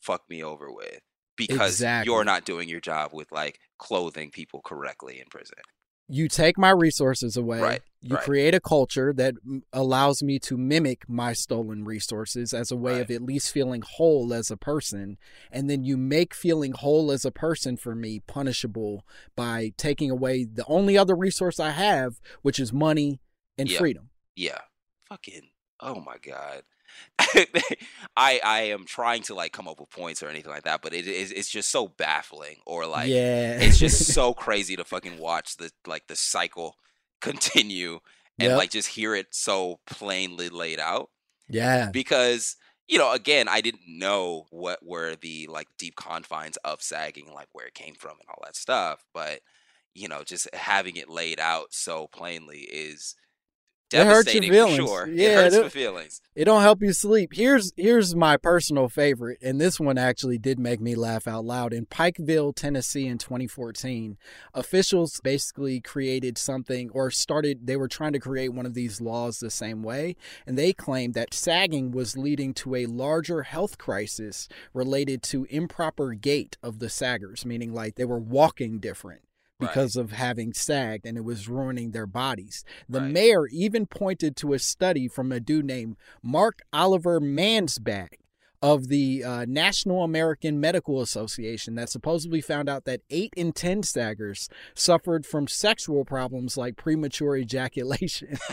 fuck me over with because Exactly. you're not doing your job with like clothing people correctly in prison. you take my resources away. Right, You right. create a culture that allows me to mimic my stolen resources as a way of at least feeling whole as a person. And then you make feeling whole as a person for me punishable by taking away the only other resource I have, which is money and Yeah. freedom. Yeah. Fucking oh my god. I I am trying to like come up with points or anything like that, but it is it's just so baffling or like yeah. it's just so crazy to fucking watch the like the cycle continue and Yep. like just hear it so plainly laid out yeah. because you know again I didn't know what were the like deep confines of sagging like where it came from and all that stuff but you know just having it laid out so plainly is It hurts your feelings. for sure Yeah, it hurts it- my feelings It don't help you sleep. Here's here's my personal favorite, and this one actually did make me laugh out loud. In Pikeville, Tennessee, in 2014, officials basically created something or started. They were trying to create one of these laws the same way, and they claimed that sagging was leading to a larger health crisis related to improper gait of the saggers, meaning like they were walking different Right. because of having sagged and it was ruining their bodies. The Right. mayor even pointed to a study from a dude named Mark Oliver Mansbach of the uh, National American Medical Association that supposedly found out that eight in 10 staggers suffered from sexual problems like premature ejaculation.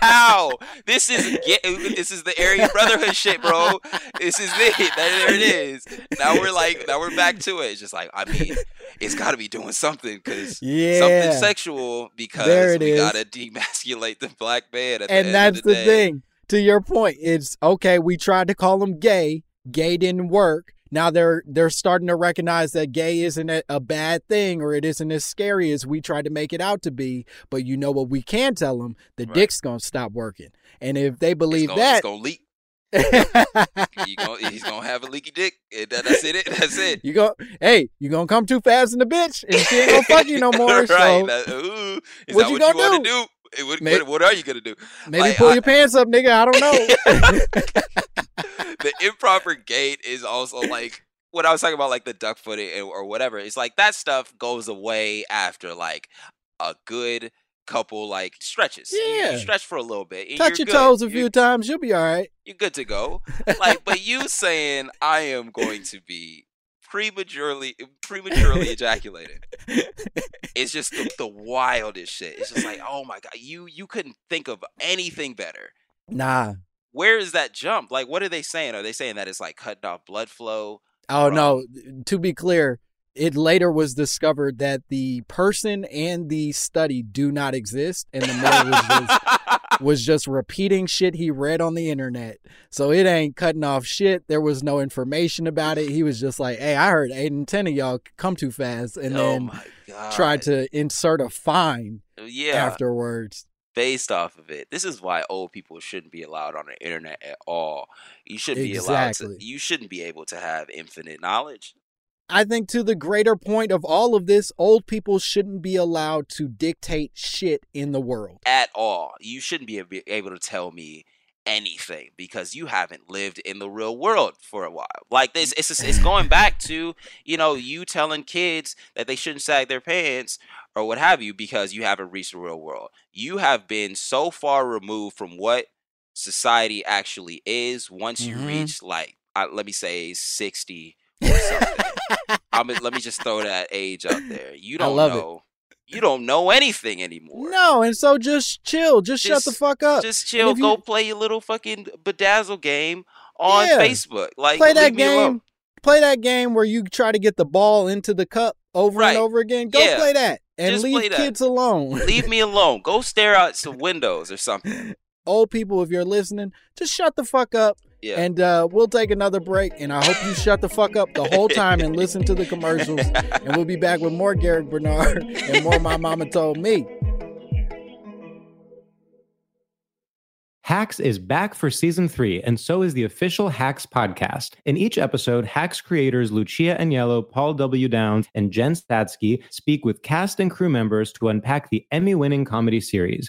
How? This is this is the Aryan Brotherhood shit, bro. This is it. There it is. Now we're like, now we're back to it. It's just like, I mean, it's got to be doing something because yeah. something sexual because we got to demasculate the black man. At the and end that's the, the thing. To your point, it's okay. We tried to call him gay. Gay didn't work. Now they're they're starting to recognize that gay isn't a, a bad thing or it isn't as scary as we tried to make it out to be. But you know what we can tell them? The Right. dick's gonna stop working. And if they believe gonna, that, it's gonna leak. You gonna, he's gonna have a leaky dick. That- that's it. That's it. you go, hey, you gonna come too fast in the bitch, and she ain't gonna fuck you no more. right. So That- ooh, is what that you what you gonna want do? to do? What, May- what, are you gonna do? maybe Like, pull I- your pants up, nigga. I don't know. the improper gait is also like what I was talking about, like the duck footing or whatever. It's like that stuff goes away after like a good couple like stretches. You- you, Yeah. stretch for a little bit. Touch your good. toes a You're- few times, you'll be all right. You're good to go. Like, but you saying I am going to be prematurely prematurely ejaculated. It's just the, the wildest shit. It's just like, oh my god, you you couldn't think of anything better. Nah. Where is that jump? Like, what are they saying? Are they saying that it's like cutting off blood flow? Oh from- no, to be clear, it later was discovered that the person and the study do not exist and the man was just was just repeating shit he read on the internet. So it ain't cutting off shit. There was no information about it. He was just like, "Hey, I heard 8 and 10 of y'all come too fast." And oh then tried to insert a fine uh, yeah afterwards. based off of it. This is why old people shouldn't be allowed on the internet at all. You shouldn't be allowed to. You shouldn't be able to have infinite knowledge. I think to the greater point of all of this, old people shouldn't be allowed to dictate shit in the world. at all. You shouldn't be able to tell me anything because you haven't lived in the real world for a while. Like this, it's just, it's going back to you know you telling kids that they shouldn't sag their pants or what have you because you haven't reached the real world. You have been so far removed from what society actually is. Once you Mhm. reach like let me say sixty or something. I'm, let me just throw that age out there. You don't love it. know. You don't know anything anymore. No, and so just chill. Just, shut the fuck up. Just chill. if you- Go play your little fucking bedazzle game on Yeah. Facebook. Like play that leave me alone. game. Play that game where you try to get the ball into the cup over Right. and over again. Go Yeah. play that and Just leave kids alone. Leave me alone. Go stare out some windows or something. Old people, if you're listening, just shut the fuck up. Yeah. And uh, we'll take another break. And I hope you shut the fuck up the whole time and listen to the commercials. and we'll be back with more Garrick Bernard and more My Mama Told Me. Hacks is back for season three, and so is the official Hacks podcast. In each episode, Hacks creators Lucia Aniello, Paul W. Downs, and Jen Statsky speak with cast and crew members to unpack the Emmy winning comedy series.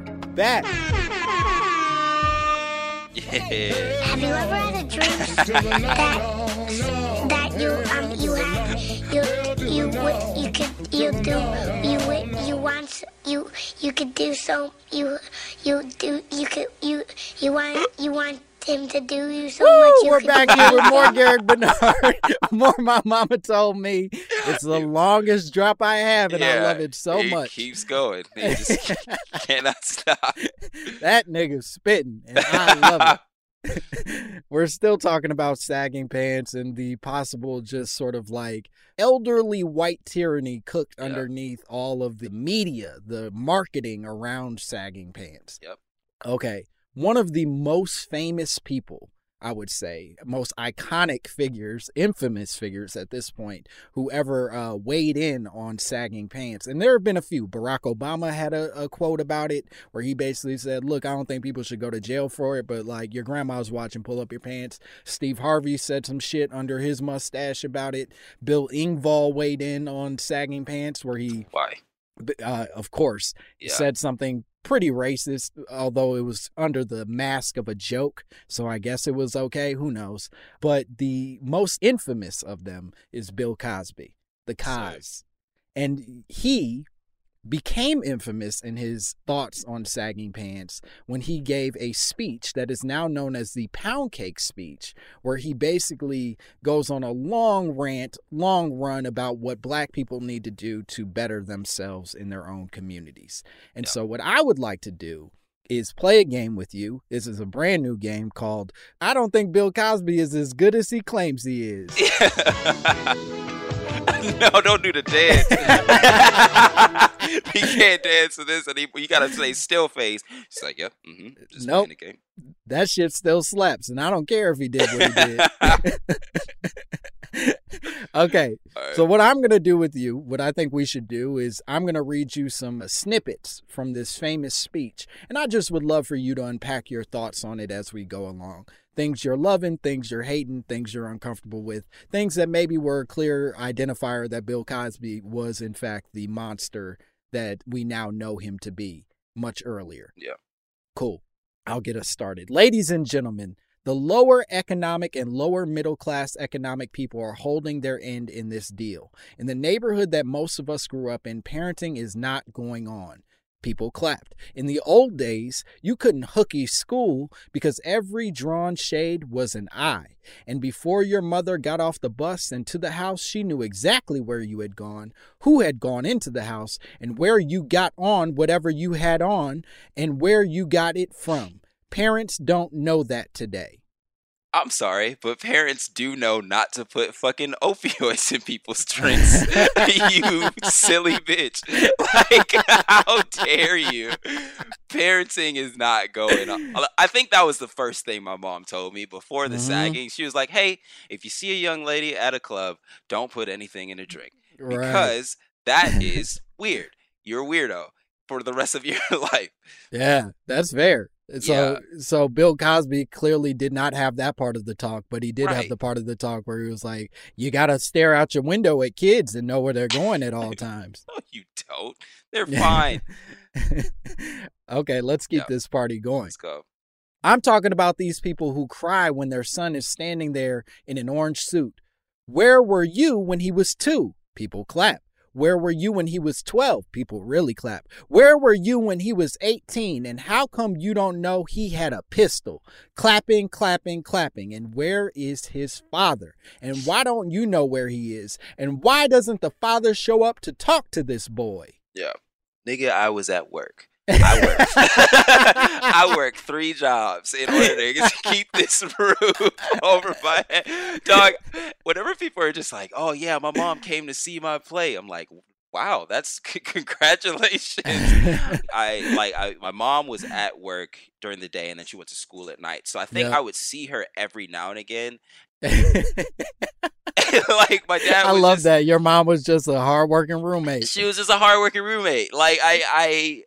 back. Yeah. Have you ever had a dream that that you um you had you you would you could you do you would you want you you could do so you you do you could you you want you want him to do you so much you we're could back here with more Garrick Bernard. more my mama told me. It's the longest drop I have, and I love it so he much. Keeps going. He just cannot stop. that nigga's spitting, and I love it. We're still talking about sagging pants and the possible just sort of like elderly white tyranny cooked Yeah. underneath all of the media, the marketing around sagging pants. Yep. Okay. One of the most famous people, I would say, most iconic figures, infamous figures at this point, who ever uh, weighed in on sagging pants. And there have been a few. Barack Obama had a, a quote about it where he basically said, Look, I don't think people should go to jail for it, but like your grandma's watching, pull up your pants. Steve Harvey said some shit under his mustache about it. Bill Engvall weighed in on sagging pants where he Why? uh, of course, Yeah. said something pretty racist, although it was under the mask of a joke. So I guess it was okay. Who knows? But the most infamous of them is Bill Cosby, the Cos. And he became infamous in his thoughts on sagging pants when he gave a speech that is now known as the pound cake speech where he basically goes on a long rant long run about what black people need to do to better themselves in their own communities. And so what i would like to do is play a game with you. This is a brand new game called i don't think bill cosby is as good as he claims he is no, don't do the dance. he can't dance to this, and he, you gotta say still face. He's like, yep, mm-hmm, just Nope. the game. that shit still slaps and i don't care if he did what he did okay right. So what I'm going to do with you, what I think we should do is I'm going to read you some uh, snippets from this famous speech. And I just would love for you to unpack your thoughts on it as we go along. Things you're loving, things you're hating, things you're uncomfortable with, things that maybe were a clear identifier that Bill Cosby was in fact the monster that we now know him to be much earlier. Yeah. Cool. I'll get us started. Ladies and gentlemen, the lower economic and lower middle class economic people are holding their end in this deal. In the neighborhood that most of us grew up in, parenting is not going on. People clapped. In the old days, you couldn't hooky school because every drawn shade was an eye. And before your mother got off the bus and to the house, she knew exactly where you had gone, who had gone into the house, and where you got on whatever you had on, and where you got it from. Parents don't know that today. I'm sorry, but parents do know not to put fucking opioids in people's drinks. you silly bitch. Like, how dare you? Parenting is not going on. I think that was the first thing my mom told me before the Mhm. sagging. She was like, hey, if you see a young lady at a club, don't put anything in a drink. Right. Because that is weird. You're a weirdo for the rest of your life. Yeah, that's fair. So so Bill Cosby clearly did not have that part of the talk, but he did have the part of the talk where he was like, "You got to stare out your window at kids and know where they're going at all times." No, you don't. They're fine. okay, let's keep Yeah. this party going. Let's go. I'm talking about these people who cry when their son is standing there in an orange suit. Where were you when he was two? People clap. Where were you when he was 12? People really clap. Where were you when he was 18? And how come you don't know he had a pistol? Clapping, clapping, clapping. And where is his father? And why don't you know where he is? And why doesn't the father show up to talk to this boy? Yeah. Nigga, I was at work. I work. I work three jobs in order to keep this roof over my head. Dog, whenever people are just like, "Oh yeah, my mom came to see my play," I'm like, "Wow, that's congratulations." I like I, my mom was at work during the day and then she went to school at night, so I think yep. I would see her every now and again. like my dad. I love just, that your mom was just a hardworking roommate. She was just a hardworking roommate. Like I, I,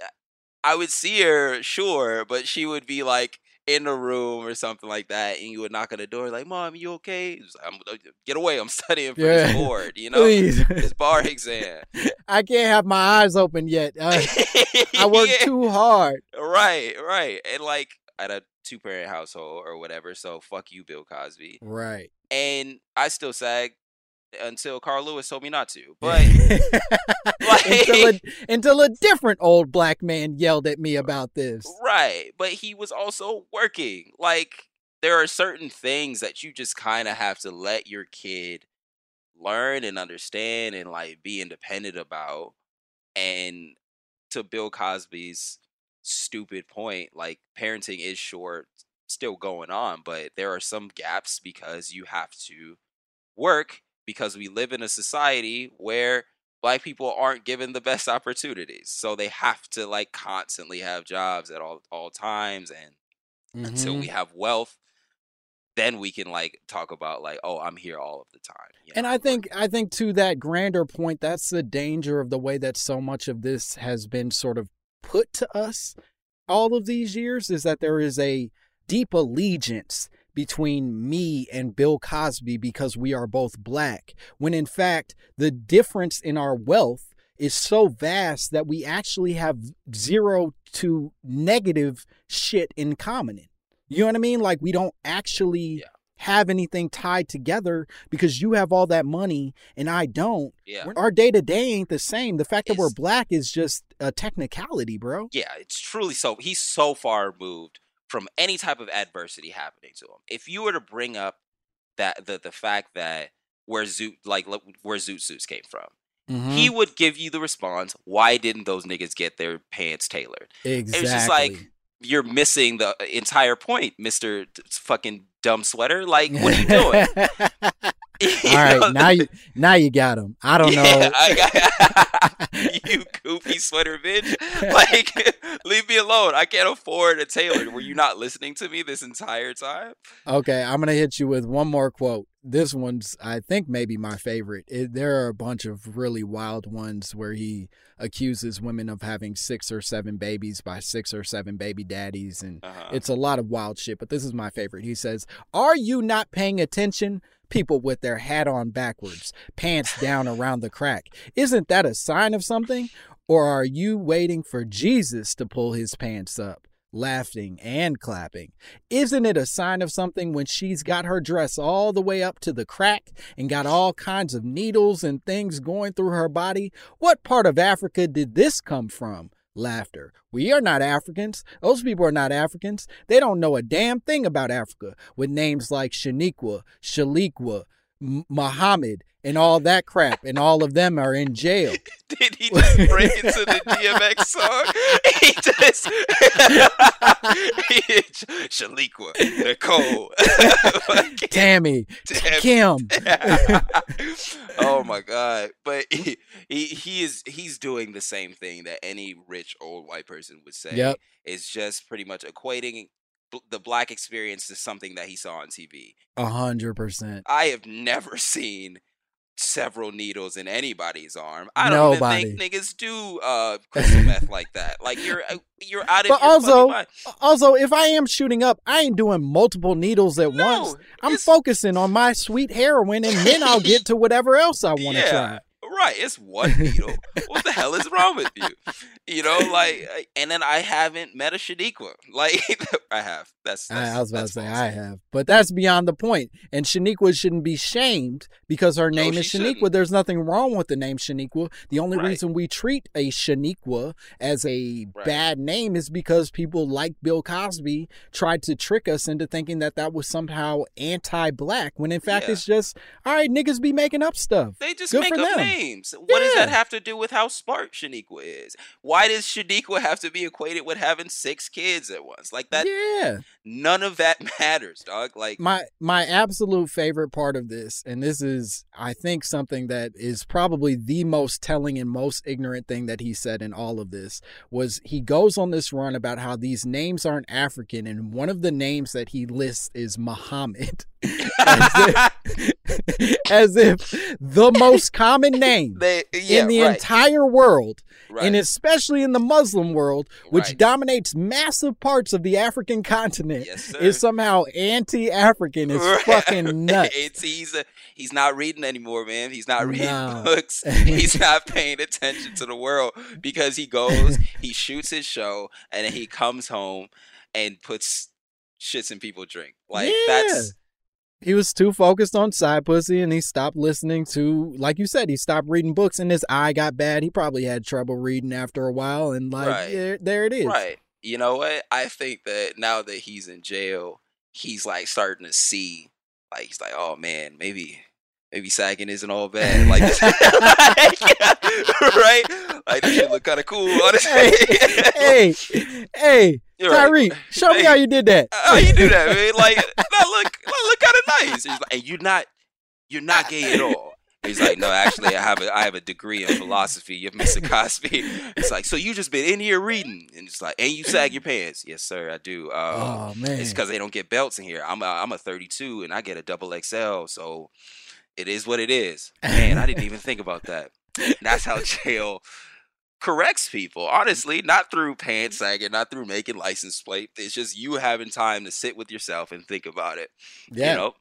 I would see her, sure, but she would be like in a room or something like that, and you would knock on the door like, "Mom, you okay?" Like, uh, get away! I'm studying for yeah. this board, you know, this bar exam. I can't have my eyes open yet. Uh, I work yeah. too hard. Right, right, and like at a two parent household or whatever. So fuck you, Bill Cosby. Right. And I still sag until Carl Lewis told me not to. But like, until, a, until a different old black man yelled at me about this. Right. But he was also working. Like there are certain things that you just kind of have to let your kid learn and understand and like be independent about. And to Bill Cosby's stupid point, like parenting is short still going on, but there are some gaps because you have to work because we live in a society where black people aren't given the best opportunities. So they have to like constantly have jobs at all all times and mm-hmm. until we mm-hmm. have wealth then we can like talk about like oh i'm here all of the time you know? and i think i think to that grander point that's the danger of the way that so much of this has been sort of put to us all of these years is that there is a deep allegiance between me and Bill Cosby because we are both black, when in fact, the difference in our wealth is so vast that we actually have zero to negative shit in common. You know what I mean? Like, we don't actually. Yeah have anything tied together because you have all that money and I don't. Yeah. Our day to day ain't the same. The fact it's, that we're black is just a technicality, bro. Yeah, it's truly so. He's so far removed from any type of adversity happening to him. If you were to bring up that the the fact that where Zoot like where Zoot Suits came from, mm-hmm. he would give you the response, "Why didn't those niggas get their pants tailored?" Exactly. It's just like you're missing the entire point, Mister Fucking Dumb Sweater. Like, what are you doing? All right, know? now you now you got him. I don't yeah, know. I got, you goofy sweater bitch. Like, leave me alone. I can't afford a tailor. Were you not listening to me this entire time? Okay, I'm gonna hit you with one more quote. This one's, I think, maybe my favorite. It, there are a bunch of really wild ones where he accuses women of having six or seven babies by six or seven baby daddies, and uh-huh. it's a lot of wild shit. But this is my favorite. He says, "Are you not paying attention?" people with their hat on backwards, pants down around the crack. Isn't that a sign of something? Or are you waiting for Jesus to pull his pants up? Laughing and clapping. Isn't it a sign of something when she's got her dress all the way up to the crack and got all kinds of needles and things going through her body? What part of Africa did this come from? laughter. We are not Africans. Those people are not Africans. They don't know a damn thing about Africa with names like Shaniqua, Shaliqua, Muhammad, and all that crap, and all of them are in jail. Did he just break into the DMX song? He just Shaliqua, Nicole, Tammy, Tammy, Kim. oh my god! But he, he he is he's doing the same thing that any rich old white person would say. Yep. It's just pretty much equating the black experience to something that he saw on TV. A hundred percent. I have never seen several needles in anybody's arm. I don't think niggas do uh crystal meth like that. Like you're uh, you're out of but also also if I am shooting up, I ain't doing multiple needles at no, once. I'm focusing on my sweet heroin and then I'll get to whatever else I want to yeah. try. Right. It's one needle. what the hell is wrong with you? You know, like, uh, and then I haven't met a Shaniqua. Like, I have. That's, that's I, was about to say. I have, but that's beyond the point. And Shaniqua shouldn't be shamed because her name No, is Shaniqua. shouldn't. There's nothing wrong with the name Shaniqua. The only Right. reason we treat a Shaniqua as a Right. bad name is because people like Bill Cosby tried to trick us into thinking that that was somehow anti-black, when in fact Yeah. it's just all right. Niggas be making up stuff. They just Good make for up them. names. What does that have to do with how smart Shaniqua is? Why does Shaniqua have to be equated with having six kids at once? Like that. yeah. None of that matters, dog. Like my my absolute favorite part of this and this is i think something that is probably the most telling and most ignorant thing that he said in all of this was he goes on this run about how these names aren't african and one of the names that he lists is muhammad as, if, as if the most common name they, yeah, in the right, entire world right. and especially in the muslim world which Right. dominates massive parts of the african continent Yes, is somehow anti-African Right. fucking nuts. It's, he's a, he's not reading anymore, man. He's not reading No. books. he's not paying attention to the world because he goes, he shoots his show, and then he comes home and puts shits in people drink. Like that's He was too focused on side pussy and he stopped listening to, like you said, he stopped reading books and his eye got bad. He probably had trouble reading after a while. And like, Right. there, there it is. right. You know what? I think that now that he's in jail, he's like starting to see, like he's like, oh man, maybe. Maybe sagging isn't all bad, like, this, right? Like this shit look kind of cool, honestly. hey, hey, hey, You're right. Tyreek, show me Hey. how you did that. How you do that, man? Like that look, look kind of nice. He's like, and you're not, you're not gay at all. He's like, no, actually, I have a, I have a degree in philosophy. You're Mr. Cosby. It's like, so you just been in here reading, and it's like, and you sag your pants. Yes, sir, I do. Uh, Oh, man. It's because they don't get belts in here. I'm a, I'm a 32, and I get a double XL, so it is what it is. Man, I didn't even think about that. And that's how jail corrects people. Honestly, not through mm-hmm. pants sagging, not through making license plate. It's just you having time to sit with yourself and think about it. Yeah. You know?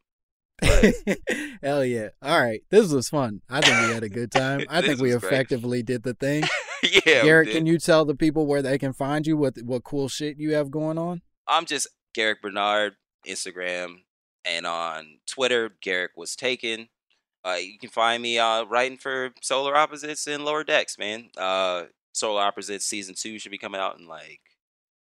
Hell yeah. All right. This was fun. I think we had a good time. I think we was great. effectively did the thing. yeah. Garrick, can you tell the people where they can find you? What what cool shit you have going on? I'm just Garrick Bernard, Instagram, and on Twitter, Garrick was taken. Uh, you can find me uh, writing for Solar Opposites and Lower Decks, man. Uh, Solar Opposites season two should be coming out in like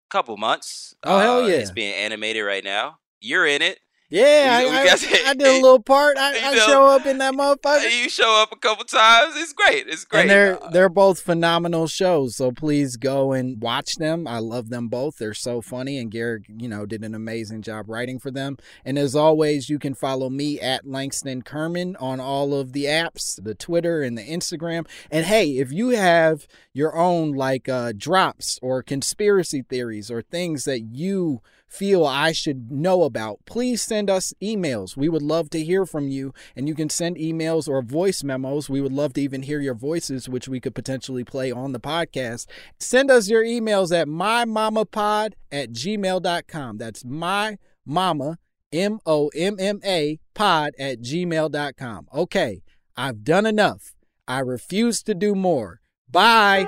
a couple months. Oh, hell Uh, yeah. It's being animated right now. You're in it. Yeah, We- we I, got- I, I did a little part. I, I know. show up in that motherfucker. You show up a couple times. It's great. It's great. And they're Uh, they're both phenomenal shows, so please go and watch them. I love them both. They're so funny, and Garrick, you know, did an amazing job writing for them. And as always, you can follow me at Langston Kerman on all of the apps, the Twitter and the Instagram. And hey, if you have your own like uh, drops or conspiracy theories or things that you feel I should know about, please send us emails. We would love to hear from you. And you can send emails or voice memos. We would love to even hear your voices, which we could potentially play on the podcast. Send us your emails at mymamapod at gmail.com. That's my mama, M O M M A, pod at gmail.com. Okay, I've done enough. I refuse to do more. Bye.